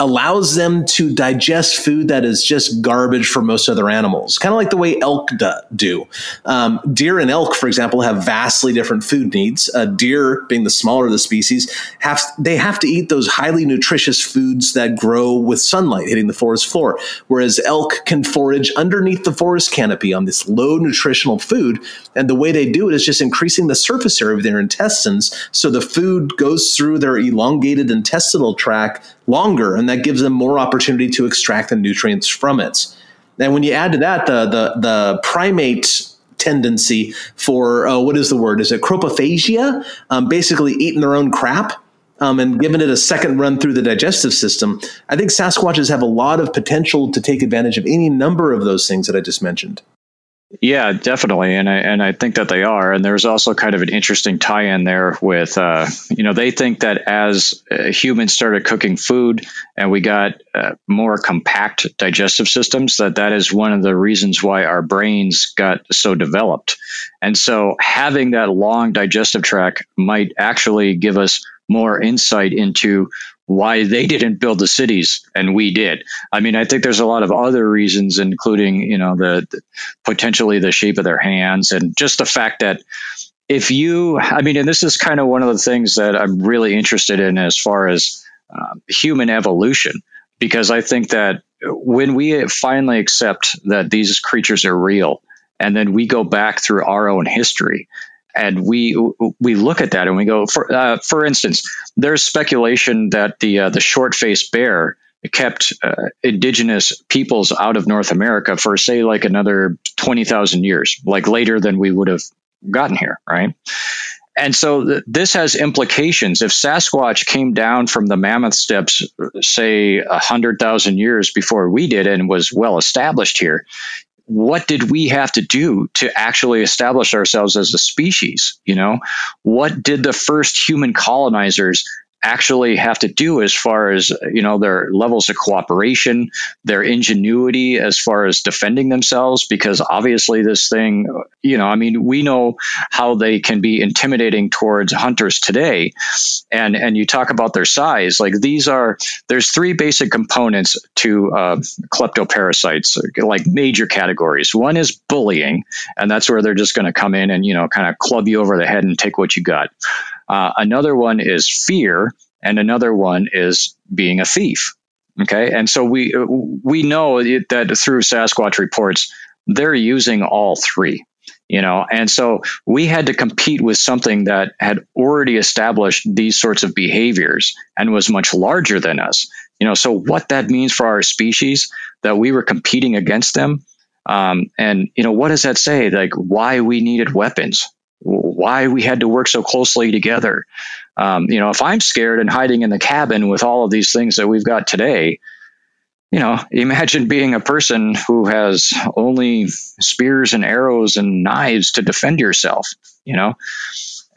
allows them to digest food that is just garbage for most other animals, kind of like the way elk do. Um, deer and elk, for example, have vastly different food needs. Uh, deer, being the smaller of the species, have they have to eat those highly nutritious foods that grow with sunlight hitting the forest floor, whereas elk can forage underneath the forest canopy on this low nutritional food. And the way they do it is just increasing the surface area of their intestines, so the food goes through their elongated intestinal tract longer, and that gives them more opportunity to extract the nutrients from it. And when you add to that the the, the primate tendency for uh, what is the word? Is it coprophagia? Um, basically, eating their own crap. um, and giving it a second run through the digestive system, I think Sasquatches have a lot of potential to take advantage of any number of those things that I just mentioned. Yeah, definitely, and I and I think that they are. And there's also kind of an interesting tie-in there with, uh, you know, they think that as uh, humans started cooking food and we got uh, more compact digestive systems, that that is one of the reasons why our brains got so developed. And so having that long digestive tract might actually give us more insight into why they didn't build the cities and we did. I mean, I think there's a lot of other reasons, including, you know, the, the, potentially the shape of their hands and just the fact that if you, I mean, and this is kind of one of the things that I'm really interested in as far as uh, human evolution, because I think that when we finally accept that these creatures are real, and then we go back through our own history and we we look at that and we go for uh, for instance there's speculation that the uh, the short faced bear kept uh, indigenous peoples out of North America for say like another 20,000 years like later than we would have gotten here right? And so th- this has implications. If Sasquatch came down from the mammoth steppes say 100,000 years before we did and was well established here what did we have to do to actually establish ourselves as a species? You know, what did the first human colonizers actually have to do as far as you know their levels of cooperation their ingenuity as far as defending themselves because obviously this thing you know i mean we know how they can be intimidating towards hunters today. And and you talk about their size like these are there's three basic components to uh, kleptoparasites like major categories. One is bullying and that's where they're just going to come in and you know kind of club you over the head and take what you got uh, another one is fear, and another one is being a thief. Okay, and so we we know that through Sasquatch reports, they're using all three. You know, and so we had to compete with something that had already established these sorts of behaviors and was much larger than us. You know, so what that means for our species that we were competing against them, um, and you know, what does that say? Like why we needed weapons? Why we had to work so closely together. Um, you know, if I'm scared and hiding in the cabin with all of these things that we've got today, you know, imagine being a person who has only spears and arrows and knives to defend yourself, you know?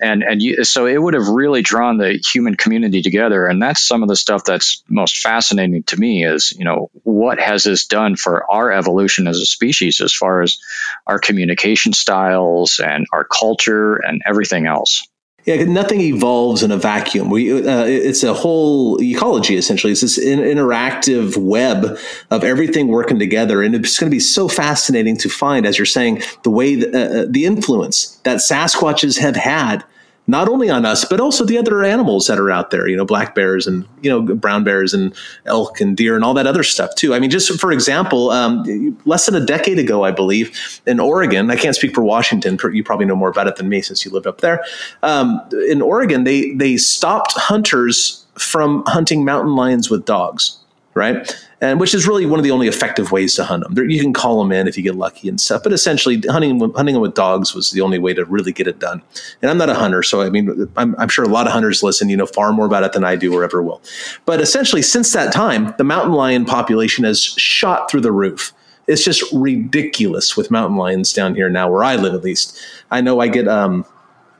And and you, so it would have really drawn the human community together. And that's some of the stuff that's most fascinating to me is you know what has this done for our evolution as a species as far as our communication styles and our culture and everything else yeah, nothing evolves in a vacuum. We, uh, it's a whole ecology essentially. It's this in, interactive web of everything working together, and it's going to be so fascinating to find, as you're saying, the way the, uh, uh, the influence that Sasquatches have had not only on us, but also the other animals that are out there, you know, black bears and, you know, brown bears and elk and deer and all that other stuff too. I mean, just for example, um, less than a decade ago, I believe, in Oregon, I can't speak for Washington, you probably know more about it than me since you lived up there. Um, in Oregon, they, they stopped hunters from hunting mountain lions with dogs, right? And which is really one of the only effective ways to hunt them. You can call them in if you get lucky and stuff, but essentially hunting hunting them with dogs was the only way to really get it done. And I'm not a hunter, so I mean, I'm, I'm sure a lot of hunters listen. You know far more about it than I do or ever will. But essentially, since that time, the mountain lion population has shot through the roof it's just ridiculous with mountain lions down here now where I live at least. I know I get um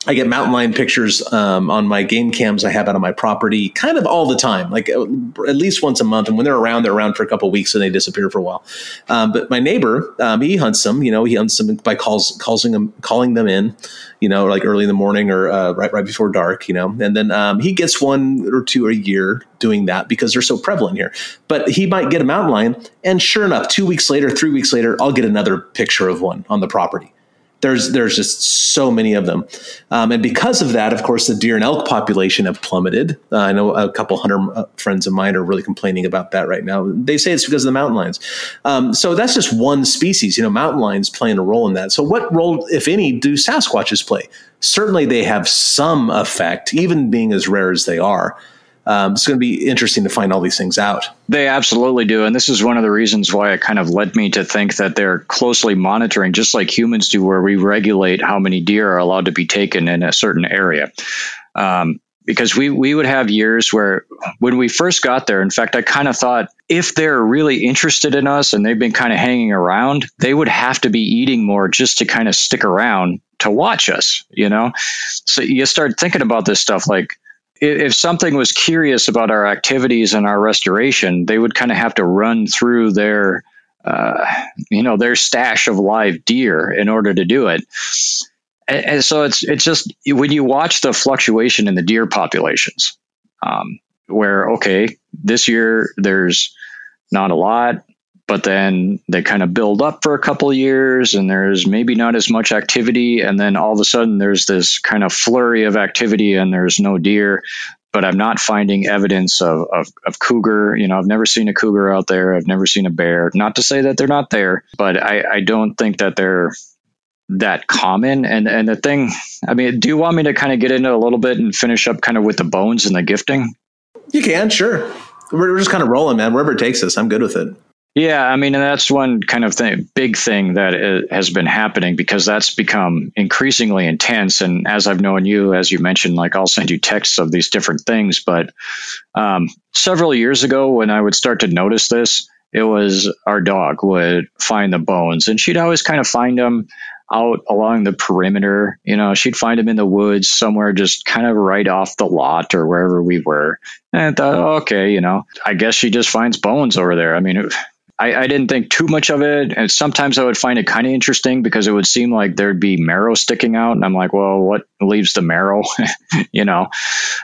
I get mountain lion pictures um, on my game cams I have out on my property kind of all the time, like uh, at least once a month. And when they're around, they're around for a couple weeks and they disappear for a while. Um, but my neighbor, um, he hunts them. You know, he hunts them by calls, them, calling them in. You know, like early in the morning or uh, right right before dark. You know, and then um, he gets one or two a year doing that because they're so prevalent here. But he might get a mountain lion, and sure enough, two weeks later, three weeks later, I'll get another picture of one on the property there's there's just so many of them, um, and because of that, of course, the deer and elk population have plummeted. Uh, I know a couple hundred uh, friends of mine are really complaining about that right now. They say it's because of the mountain lions. Um, so that's just one species. You know, mountain lions playing a role in that. So what role, if any, do Sasquatches play? Certainly, they have some effect, even being as rare as they are um, it's going to be interesting to find all these things out. They absolutely do. And this is one of the reasons why it kind of led me to think that they're closely monitoring, just like humans do, where we regulate how many deer are allowed to be taken in a certain area. Um, because we we would have years where when we first got there in fact i kind of thought if they're really interested in us and they've been kind of hanging around they would have to be eating more just to kind of stick around to watch us you know so you start thinking about this stuff like if something was curious about our activities and our restoration they would kind of have to run through their uh, you know their stash of live deer in order to do it. And, and, so it's it's just when you watch the fluctuation in the deer populations, um, where okay, this year there's not a lot, but then they kind of build up for a couple years, and there's maybe not as much activity, and then all of a sudden there's this kind of flurry of activity, and there's no deer. But I'm not finding evidence of, of, of cougar. You know, I've never seen a cougar out there. I've never seen a bear. Not to say that they're not there, but I, I don't think that they're that common. And and the thing, I mean, do you want me to kind of get into a little bit and finish up kind of with the bones and the gifting? You can, sure. We're, we're just kind of rolling, man. Wherever it takes us, I'm good with it. Yeah, I mean, and that's one kind of thing, big thing that has been happening because that's become increasingly intense. And as I've known you, as you mentioned, like I'll send you texts of these different things. But um, several years ago, when I would start to notice this, it was our dog would find the bones, and she'd always kind of find them out along the perimeter. You know, she'd find them in the woods somewhere, just kind of right off the lot or wherever we were. And I thought, okay, you know, I guess she just finds bones over there. I mean, I, I, didn't think too much of it. And sometimes I would find it kind of interesting because it would seem like there'd be marrow sticking out. And I'm like, well, what leaves the marrow? you know?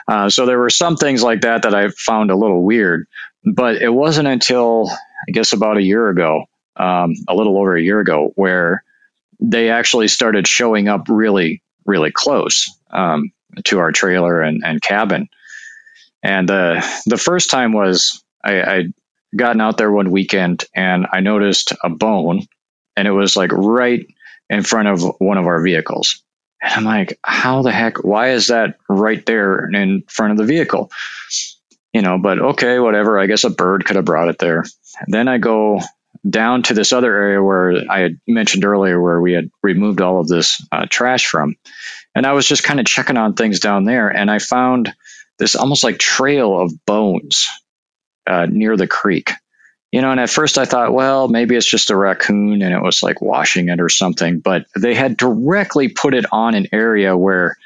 Uh, so there were some things like that that I found a little weird. But it wasn't until, I guess, about a year ago, um, a little over a year ago, where they actually started showing up really, really close um, to our trailer and, and cabin. And uh, the first time was I, I gotten out there one weekend and I noticed a bone, and it was like right in front of one of our vehicles. And I'm like, how the heck? Why is that right there in front of the vehicle? You know, but okay, whatever. I guess a bird could have brought it there. then I go down to this other area where I had mentioned earlier where we had removed all of this uh, trash from. And I was just kind of checking on things down there, and I found this almost like trail of bones uh, near the creek. You know, and at first I thought, well, maybe it's just a raccoon and it was like washing it or something. But they had directly put it on an area where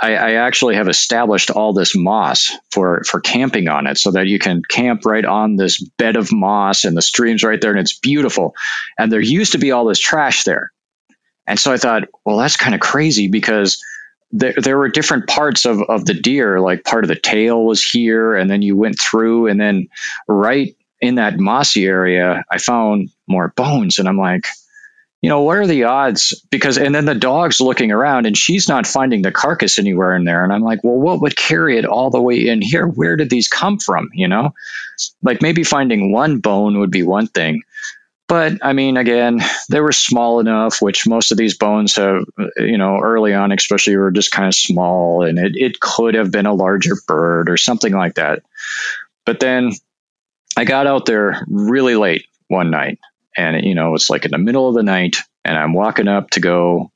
I, I, actually have established all this moss for for camping on it, so that you can camp right on this bed of moss and the streams right there, and it's beautiful. And there used to be all this trash there, and so I thought, well, that's kind of crazy because there, there were different parts of of the deer, like part of the tail was here, and then you went through, and then right in that mossy area, I found more bones, and I'm like you know, what are the odds? Because, and then the dog's looking around and she's not finding the carcass anywhere in there. And I'm like, well, what would carry it all the way in here? Where did these come from? You know, like maybe finding one bone would be one thing. But I mean, again, they were small enough, which most of these bones have, you know, early on, especially were just kind of small and it, it could have been a larger bird or something like that. But then I got out there really late one night and you know it's like in the middle of the night and i'm walking up to go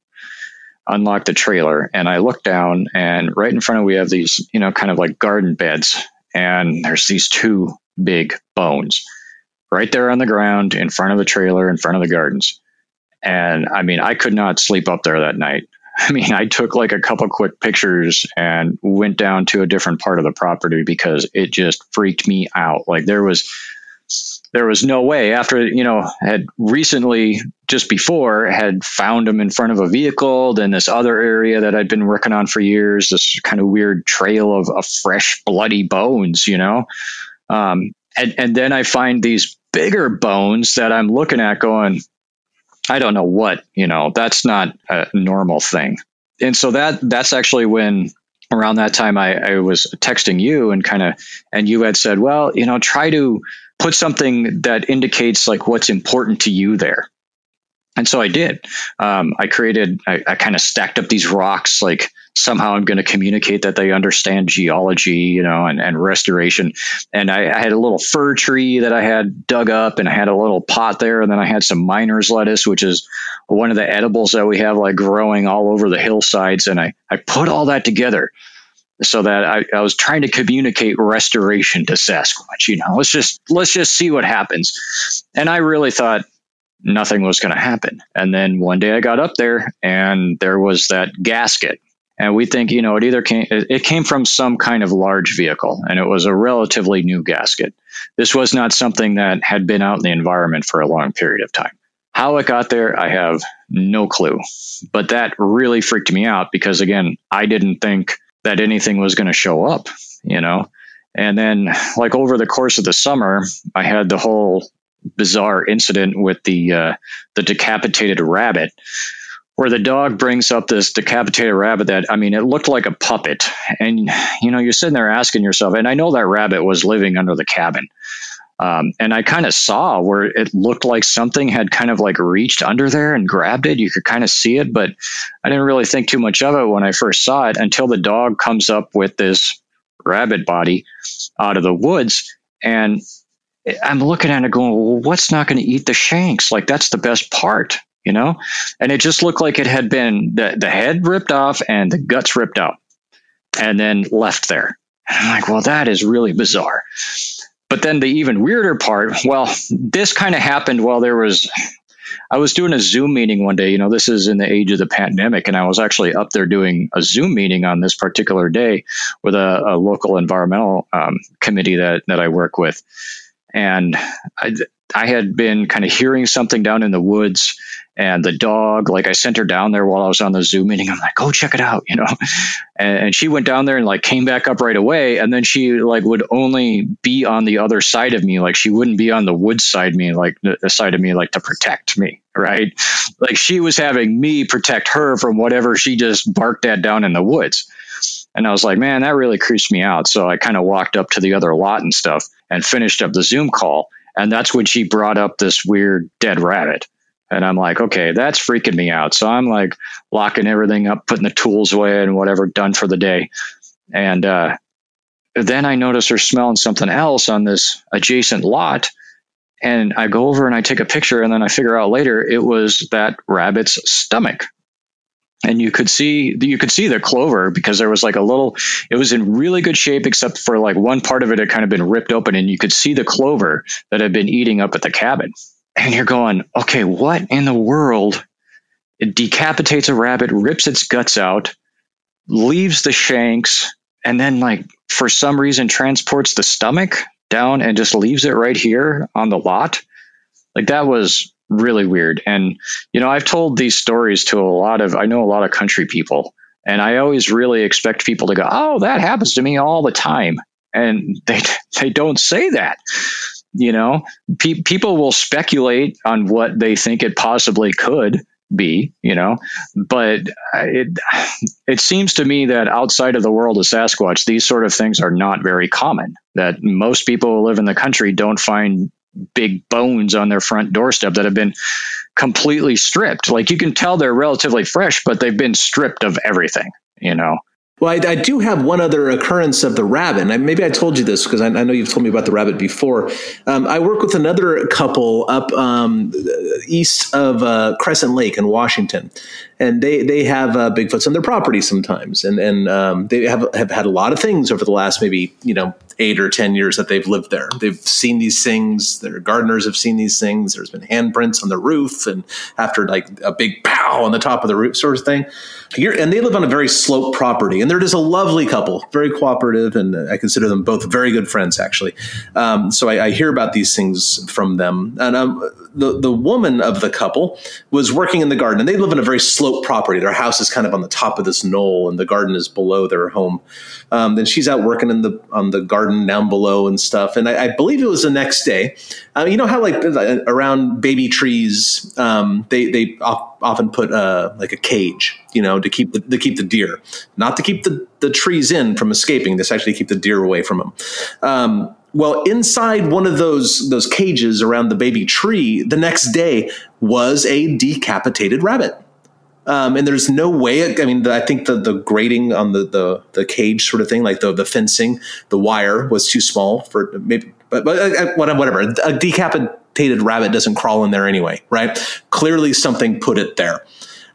unlock the trailer and i look down and right in front of we have these you know kind of like garden beds and there's these two big bones right there on the ground in front of the trailer in front of the gardens. And i mean i could not sleep up there that night. I mean i took like a couple quick pictures and went down to a different part of the property because it just freaked me out. Like there was there was no way after you know had recently just before had found them in front of a vehicle then this other area that i'd been working on for years this kind of weird trail of, of fresh bloody bones you know? Um, and, and then i find these bigger bones that i'm looking at going i don't know what you know that's not a normal thing and so that that's actually when around that time I, I was texting you and kind of and you had said well you know try to put something that indicates like what's important to you there. And so I did. Um, I created, I, I kind of stacked up these rocks. Like somehow I'm going to communicate that they understand geology, you know, and, and restoration. And I, I, had a little fir tree that I had dug up, and I had a little pot there, and then I had some miner's lettuce, which is one of the edibles that we have like growing all over the hillsides. And I I put all that together, so that I, I was trying to communicate restoration to Sasquatch. You know, let's just let's just see what happens. And I really thought nothing was going to happen. And then one day I got up there and there was that gasket. And we think, you know, it either came it came from some kind of large vehicle and it was a relatively new gasket. This was not something that had been out in the environment for a long period of time. How it got there, I have no clue. But that really freaked me out because again, I didn't think that anything was going to show up, you know. And then, like over the course of the summer, I had the whole bizarre incident with the uh, the decapitated rabbit, where the dog brings up this decapitated rabbit that I mean, it looked like a puppet, and you know, you're sitting there asking yourself, and I know that rabbit was living under the cabin. Um, and I kind of saw where it looked like something had kind of like reached under there and grabbed it. You could kind of see it, but I didn't really think too much of it when I first saw it until the dog comes up with this rabbit body out of the woods. And I'm looking at it going, well, what's not going to eat the shanks? Like, that's the best part, you know? And it just looked like it had been the, the head ripped off and the guts ripped out and then left there. And I'm like, well, that is really bizarre. But then the even weirder part, well, this kind of happened while there was I was doing a Zoom meeting one day. You know, this is in the age of the pandemic, and I was actually up there doing a Zoom meeting on this particular day with a, a local environmental um, committee that that I work with. And I, I had been kind of hearing something down in the woods and the dog, like I sent her down there while I was on the Zoom meeting. I'm like, go check it out, you know? And, and, she went down there and like came back up right away. And then she like would only be on the other side of me. Like she wouldn't be on the woods side me, like the side of me, like to protect me. Right. Like she was having me protect her from whatever she just barked at down in the woods. And I was like, man, that really creeps me out. So I kind of walked up to the other lot and stuff and finished up the Zoom call. And that's when she brought up this weird dead rabbit. And I'm like, okay, that's freaking me out. So I'm like locking everything up, putting the tools away and whatever done for the day. And uh, then I notice her smelling something else on this adjacent lot. And I go over and I take a picture, and then I figure out later it was that rabbit's stomach and you could see you could see the clover because there was like a little it was in really good shape except for like one part of it had kind of been ripped open and you could see the clover that had been eating up at the cabin and you're going okay what in the world it decapitates a rabbit rips its guts out leaves the shanks and then like for some reason transports the stomach down and just leaves it right here on the lot like that was really weird. And, you know, I've told these stories to a lot of, I know a lot of country people, and I always really expect people to go, oh, that happens to me all the time. And they, they don't say that. You know, Pe- people will speculate on what they think it possibly could be, you know, but it it seems to me that outside of the world of Sasquatch, these sort of things are not very common. That most people who live in the country don't find big bones on their front doorstep that have been completely stripped. Like you can tell they're relatively fresh, but they've been stripped of everything, you know? Well, I, I, do have one other occurrence of the rabbit. And maybe I told you this because I, I, know you've told me about the rabbit before. Um, I work with another couple up um, east of uh, Crescent Lake in Washington, and they they have uh, Bigfoots on their property sometimes, and and um, they have have had a lot of things over the last maybe you know eight or ten years that they've lived there. They've seen these things. Their gardeners have seen these things. There's been handprints on the roof, and after like a big pow on the top of the roof, sort of thing. You're, and they live on a very sloped property, and they're just a lovely couple, very cooperative, and I consider them both very good friends, actually. Um, so I, I, hear about these things from them, and um, the the woman of the couple was working in the garden, and they live in a very sloped property. Their house is kind of on the top of this knoll, and the garden is below their home. Um, then she's out working in the on the garden down below and stuff. And I, I believe it was the next day. Uh, you know how like uh, around baby trees, um, they they often put uh, like a cage, you know, to keep the to keep the deer, not to keep the the trees in from escaping. This actually keep the deer away from them. Um, well, inside one of those those cages around the baby tree, the next day was a decapitated rabbit. Um, and there's no way. I mean, the, I think the the grating on the, the the cage sort of thing, like the the fencing, the wire was too small for maybe. But, but uh, uh whatever. A decapitated rabbit doesn't crawl in there anyway, right? Clearly, something put it there.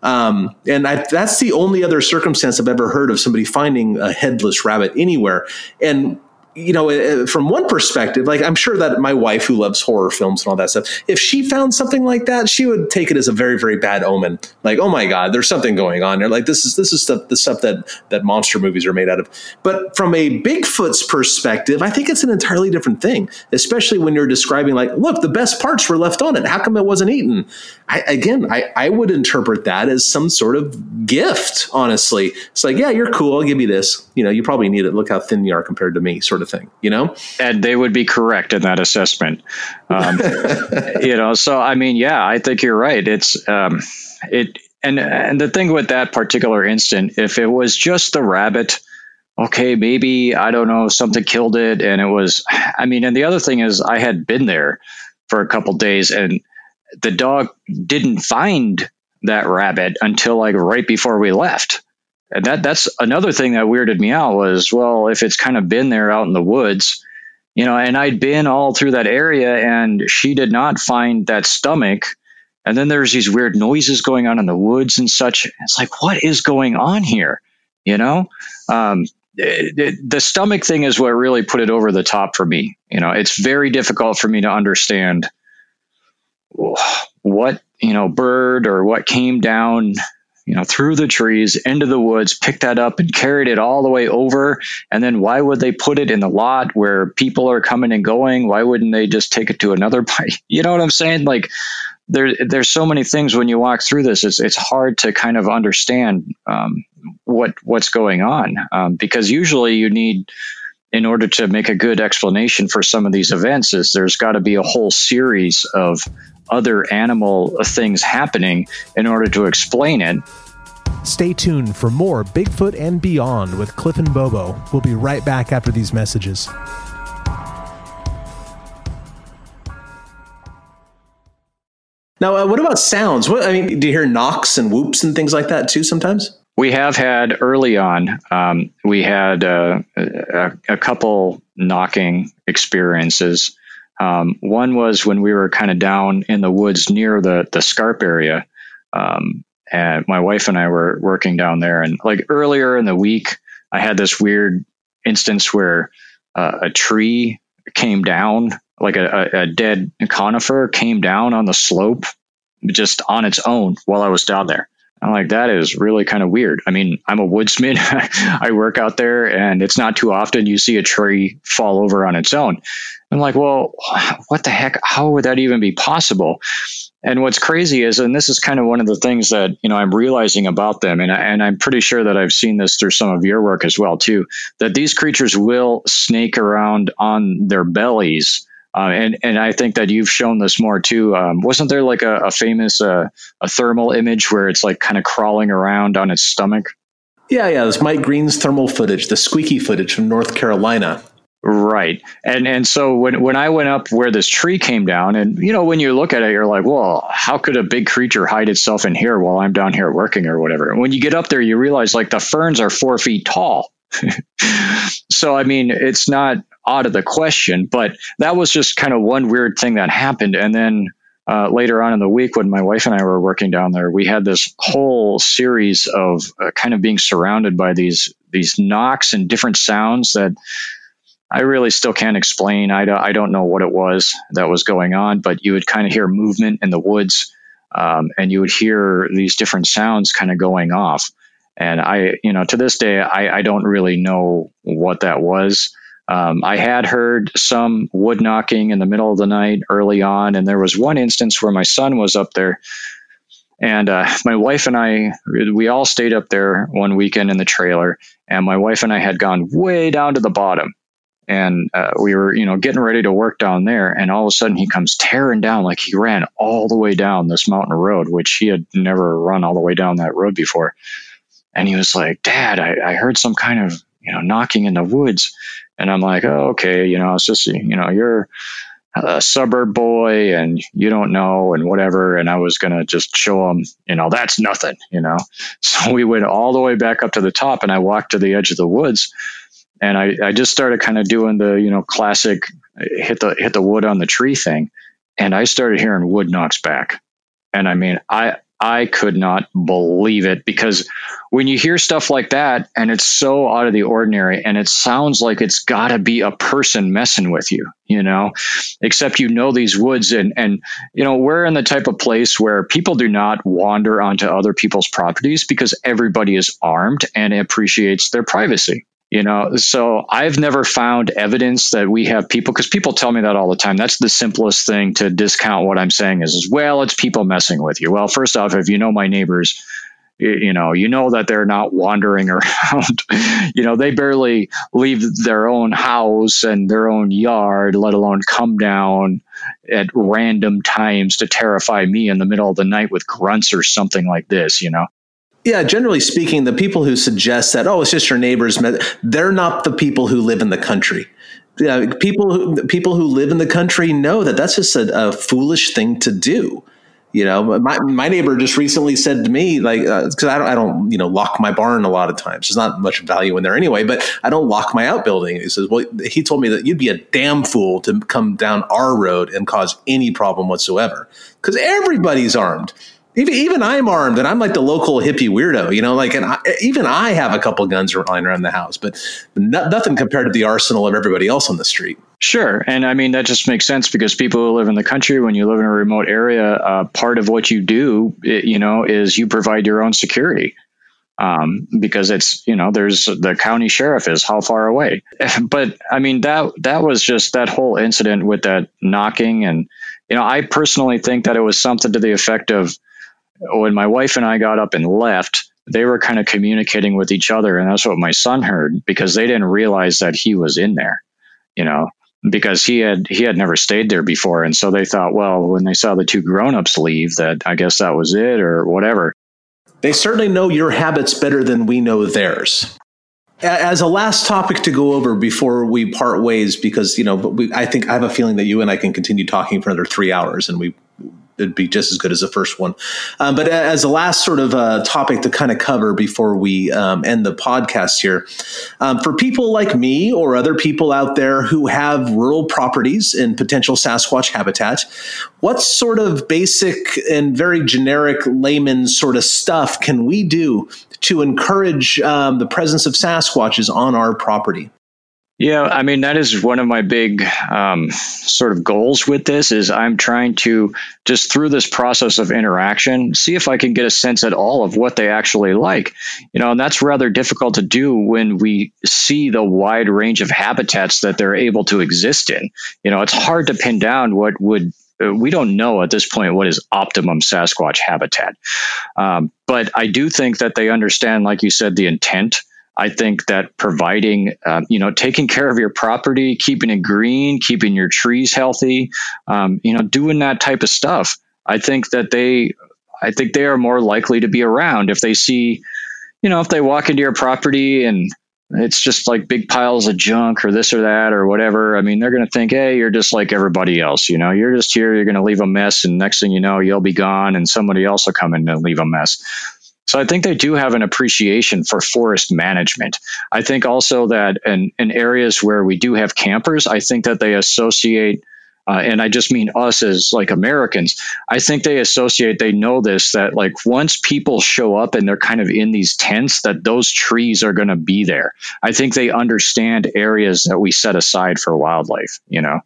Um, and I, that's the only other circumstance I've ever heard of somebody finding a headless rabbit anywhere. And you know, uh, from one perspective, like I'm sure that my wife, who loves horror films and all that stuff, if she found something like that, she would take it as a very, very bad omen. Like, oh my god, there's something going on there. Like this is this is stuff the stuff that that monster movies are made out of. But from a Bigfoot's perspective, I think it's an entirely different thing. Especially when you're describing, like, look, the best parts were left on it. How come it wasn't eaten? I, again, I, I would interpret that as some sort of gift. Honestly, it's like, yeah, you're cool. I'll give you this. You know, you probably need it. Look how thin you are compared to me, sort of thing. You know, and they would be correct in that assessment. Um, you know, so I mean, yeah, I think you're right. It's um, it, and and the thing with that particular instant, if it was just the rabbit, okay, maybe I don't know, something killed it, and it was. I mean, and the other thing is, I had been there for a couple days, and the dog didn't find that rabbit until like right before we left and that that's another thing that weirded me out was well if it's kind of been there out in the woods you know and i'd been all through that area and she did not find that stomach. And then there's these weird noises going on in the woods and such. It's like what is going on here? You know? Um, it, it, the stomach thing is what really put it over the top for me. You know it's very difficult for me to understand what you know bird or what came down you know, through the trees into the woods, picked that up and carried it all the way over. And then why would they put it in the lot where people are coming and going? Why wouldn't they just take it to another place? You know what I'm saying? Like there, there's so many things when you walk through this. It's it's hard to kind of understand um, what what's going on um, because usually you need in order to make a good explanation for some of these events is there's got to be a whole series of other animal things happening in order to explain it. Stay tuned for more Bigfoot and Beyond with Cliff and Bobo. We'll be right back after these messages. Now, uh, what about sounds? What I mean, do you hear knocks and whoops and things like that too sometimes? We have had early on, um, we had uh, a, a, couple knocking experiences. Um, one was when we were kind of down in the woods near the the Scarp area, um, and my wife and I were working down there. And like earlier in the week, I had this weird instance where uh, a tree came down, like a, a, a dead conifer came down on the slope just on its own while I was down there. I'm like, that is really kind of weird. I mean, I'm a woodsman. I work out there, and it's not too often you see a tree fall over on its own. I'm like, well, what the heck? How would that even be possible? And what's crazy is, and this is kind of one of the things that you know I'm realizing about them, and, I, and I'm pretty sure that I've seen this through some of your work as well too, that these creatures will snake around on their bellies uh, and and I think that you've shown this more too. Um, wasn't there like a, a famous uh, a thermal image where it's like kind of crawling around on its stomach? Yeah, yeah. This Mike Greene's thermal footage, the squeaky footage from North Carolina. Right. And and so when when I went up where this tree came down, and you know, when you look at it, you're like, well, how could a big creature hide itself in here while I'm down here working or whatever? And when you get up there, you realize like the ferns are four feet tall. so I mean, it's not out of the question. But that was just kind of one weird thing that happened. And then uh, later on in the week, when my wife and I were working down there, we had this whole series of uh, kind of being surrounded by these these knocks and different sounds that I really still can't explain. I I don't know what it was that was going on, but you would kind of hear movement in the woods, um, and you would hear these different sounds kind of going off. And I, you know, to this day, I, I don't really know what that was. Um, I had heard some wood knocking in the middle of the night early on, and there was one instance where my son was up there, and uh, my wife and I, we all stayed up there one weekend in the trailer, and my wife and I had gone way down to the bottom, and uh, we were, you know, getting ready to work down there, and all of a sudden he comes tearing down like he ran all the way down this mountain road, which he had never run all the way down that road before, and he was like, "Dad, I, I heard some kind of, you know, knocking in the woods." And I'm like, oh, okay, you know, it's just, you know, you're a suburb boy and you don't know and whatever. And I was going to just show him, you know, that's nothing, you know. So we went all the way back up to the top and I walked to the edge of the woods and I, I just started kind of doing the, you know, classic uh, hit the, hit the wood on the tree thing. And I started hearing wood knocks back. And I mean, I, I could not believe it because when you hear stuff like that and it's so out of the ordinary and it sounds like it's got to be a person messing with you, you know, except you know these woods and and you know we're in the type of place where people do not wander onto other people's properties because everybody is armed and appreciates their privacy you know? So i've never found evidence that we have people because people tell me that all the time. That's the simplest thing to discount what i'm saying is, is well it's people messing with you. Well first off if you know my neighbors you know you know that they're not wandering around. You know they barely leave their own house and their own yard let alone come down at random times to terrify me in the middle of the night with grunts or something like this you know yeah, generally speaking, the people who suggest that, oh, it's just your neighbors, they're not the people who live in the country. Yeah, people who people who live in the country know that that's just a, a foolish thing to do. You know, my my neighbor just recently said to me, like, because uh, I don't I don't you know lock my barn a lot of times. There's not much value in there anyway, but I don't lock my outbuilding. He says, well, he told me that you'd be a damn fool to come down our road and cause any problem whatsoever because everybody's armed even, even I'm armed and I'm like the local hippie weirdo, you know, like, and I, even I have a couple guns lying around the house, but no, nothing compared to the arsenal of everybody else on the street. Sure. And I mean, that just makes sense because people who live in the country, when you live in a remote area, uh, part of what you do, it, you know, is you provide your own security. Um, because it's, you know, there's the county sheriff is how far away. But I mean, that, that was just that whole incident with that knocking. And, you know, I personally think that it was something to the effect of, when my wife and I got up and left, they were kind of communicating with each other. And that's what my son heard because they didn't realize that he was in there, you know, because he had, he had never stayed there before. And so they thought, well, when they saw the two grown-ups leave that I guess that was it or whatever. They certainly know your habits better than we know theirs as a last topic to go over before we part ways, because you know, but we, I think I have a feeling that you and I can continue talking for another three hours, and we it'd be just as good as the first one. Um, but as a last sort of uh, topic to kind of cover before we um, end the podcast here, um, for people like me or other people out there who have rural properties in potential Sasquatch habitat, what sort of basic and very generic layman sort of stuff can we do to encourage um, the presence of Sasquatches on our property? Yeah, I mean that is one of my big um, sort of goals with this is I'm trying to just through this process of interaction see if I can get a sense at all of what they actually like, you know, and that's rather difficult to do when we see the wide range of habitats that they're able to exist in. You know, it's hard to pin down what would uh, we don't know at this point what is optimum Sasquatch habitat, um, but I do think that they understand, like you said, the intent I think that providing, um, you know, taking care of your property, keeping it green, keeping your trees healthy, um, you know, doing that type of stuff. I think that they, I think they are more likely to be around if they see, you know, if they walk into your property and it's just like big piles of junk or this or that or whatever. I mean, they're going to think, hey, you're just like everybody else. You know, you're just here, you're going to leave a mess, and next thing you know, you'll be gone, and somebody else will come in and leave a mess. So I think they do have an appreciation for forest management. I think also that in, in areas where we do have campers, I think that they associate uh, and I just mean us as like Americans. I think they associate, they know this that like once people show up and they're kind of in these tents, that those trees are going to be there. I think they understand areas that we set aside for wildlife. You know,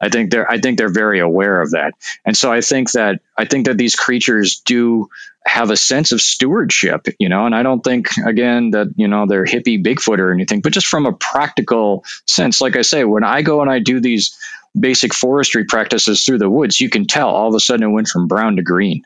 I think they're I think they're very aware of that, and so I think that I think that these creatures do have a sense of stewardship, you know, and I don't think again that, you know, they're hippie Bigfoot or anything, but just from a practical sense, like I say, when I go and I do these basic forestry practices through the woods, you can tell all of a sudden it went from brown to green,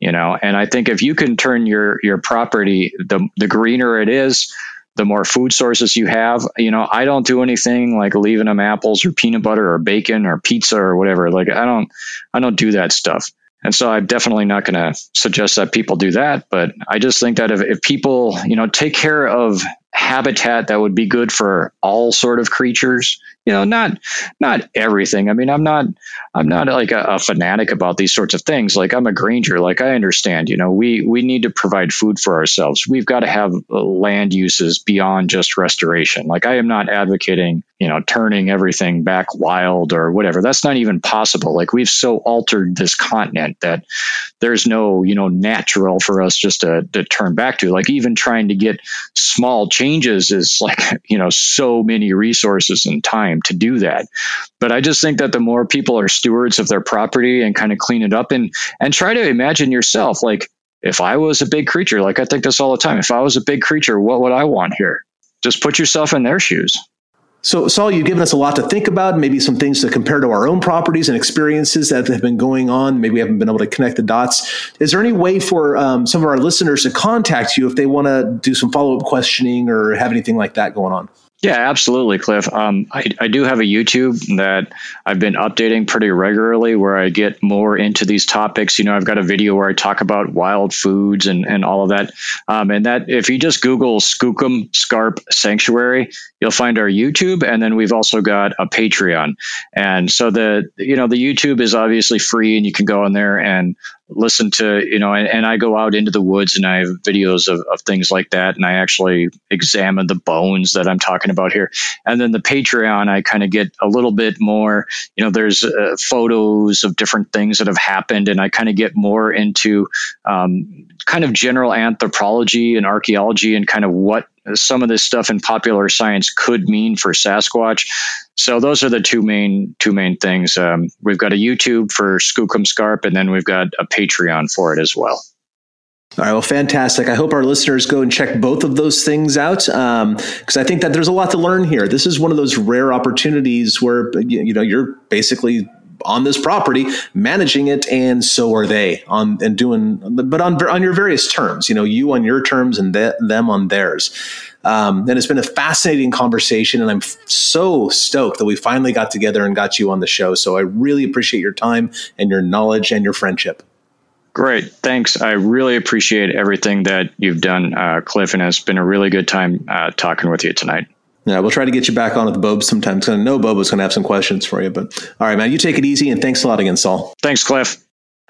you know, and I think if you can turn your, your property, the, the greener it is, the more food sources you have, you know, I don't do anything like leaving them apples or peanut butter or bacon or pizza or whatever. Like I don't, I don't do that stuff. And so I'm definitely not going to suggest that people do that. But I just think that if, if people, you know, take care of habitat that would be good for all sort of creatures you know not not everything. I mean i'm not i'm not like a, a, fanatic about these sorts of things. Like i'm a granger. Like i understand you know we we need to provide food for ourselves. We've got to have uh, land uses beyond just restoration. Like i am not advocating you know turning everything back wild or whatever. That's not even possible. Like we've so altered this continent that there's no you know natural for us just to, to turn back to. Like even trying to get small changes is like you know so many resources and time to do that but i just think that the more people are stewards of their property and kind of clean it up and and try to imagine yourself like if i was a big creature like i think this all the time if i was a big creature what would i want here just put yourself in their shoes so, Saul, you've given us a lot to think about, maybe some things to compare to our own properties and experiences that have been going on. Maybe we haven't been able to connect the dots. Is there any way for um, some of our listeners to contact you if they want to do some follow up questioning or have anything like that going on? Yeah, absolutely, Cliff. Um, I, I do have a YouTube that I've been updating pretty regularly where I get more into these topics. You know, I've got a video where I talk about wild foods and, and all of that. Um, and that if you just Google Skookum Scarp Sanctuary, you'll find our YouTube. And then we've also got a Patreon. And so the, you know, the YouTube is obviously free and you can go on there and listen to you know and, and, i go out into the woods and i have videos of, of things like that and i actually examine the bones that i'm talking about here and then the patreon i kind of get a little bit more you know there's uh, photos of different things that have happened and i kind of get more into um, kind of general anthropology and archaeology and kind of what some of this stuff in popular science could mean for Sasquatch. So those are the two main two main things. Um, we've got a YouTube for Skookum Scarp, and then we've got a Patreon for it as well. All right, well, fantastic. I hope our listeners go and check both of those things out because um, I think that there's a lot to learn here. This is one of those rare opportunities where you know you're basically on this property, managing it, and so are they on and doing, but on on your various terms. You know, you on your terms and th- them on theirs. Um, and it's been a fascinating conversation, and I'm f- so stoked that we finally got together and got you on the show. So I really appreciate your time and your knowledge and your friendship. Great. Thanks. I really appreciate everything that you've done, uh, Cliff, and it's been a really good time uh, talking with you tonight. Yeah, we'll try to get you back on with Bob sometime. I know Bob was going to have some questions for you. But all right, man, you take it easy, and thanks a lot again, Saul. Thanks, Cliff.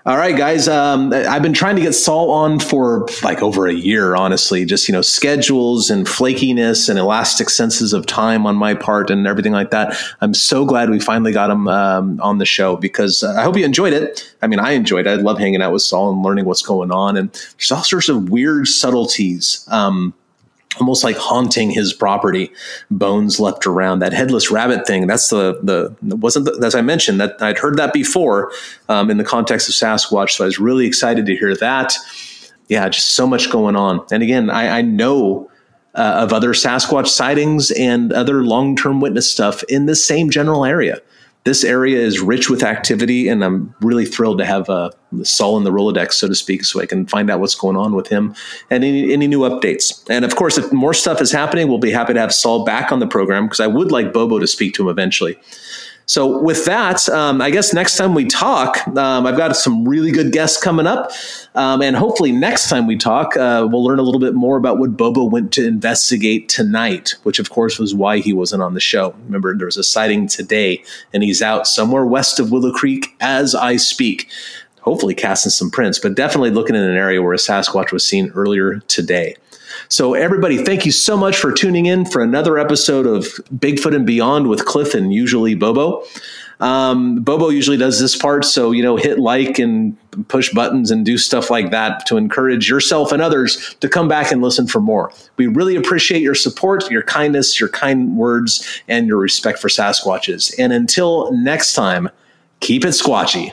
All right, guys. Um, I've been trying to get Saul on for like over a year, honestly. Just you know, schedules and flakiness and elastic senses of time on my part and everything like that. I'm so glad we finally got him um, on the show because I hope you enjoyed it. I mean, I enjoyed it. I love hanging out with Saul and learning what's going on, and there's all sorts of weird subtleties. Um, almost like haunting his property bones left around that headless rabbit thing. That's the the wasn't the, as i mentioned that i'd heard that before um, in the context of sasquatch so i was really excited to hear that. Yeah just so much going on. And again i, I know uh, of other sasquatch sightings and other long-term witness stuff in the same general area this area is rich with activity, and I'm really thrilled to have uh, Saul in the Rolodex, so to speak, so I can find out what's going on with him and any, any new updates. And of course, if more stuff is happening, we'll be happy to have Saul back on the program because I would like Bobo to speak to him eventually. So, with that, um, I guess next time we talk, um, I've got some really good guests coming up. Um, and hopefully, next time we talk, uh, we'll learn a little bit more about what Bobo went to investigate tonight, which, of course, was why he wasn't on the show. Remember, there was a sighting today, and he's out somewhere west of Willow Creek as I speak. Hopefully, casting some prints, but definitely looking in an area where a Sasquatch was seen earlier today. So, everybody, thank you so much for tuning in for another episode of Bigfoot and Beyond with Cliff and usually Bobo. Um, Bobo usually does this part, so you know, hit like and push buttons and do stuff like that to encourage yourself and others to come back and listen for more. We really appreciate your support, your kindness, your kind words, and your respect for Sasquatches. And until next time, keep it squatchy.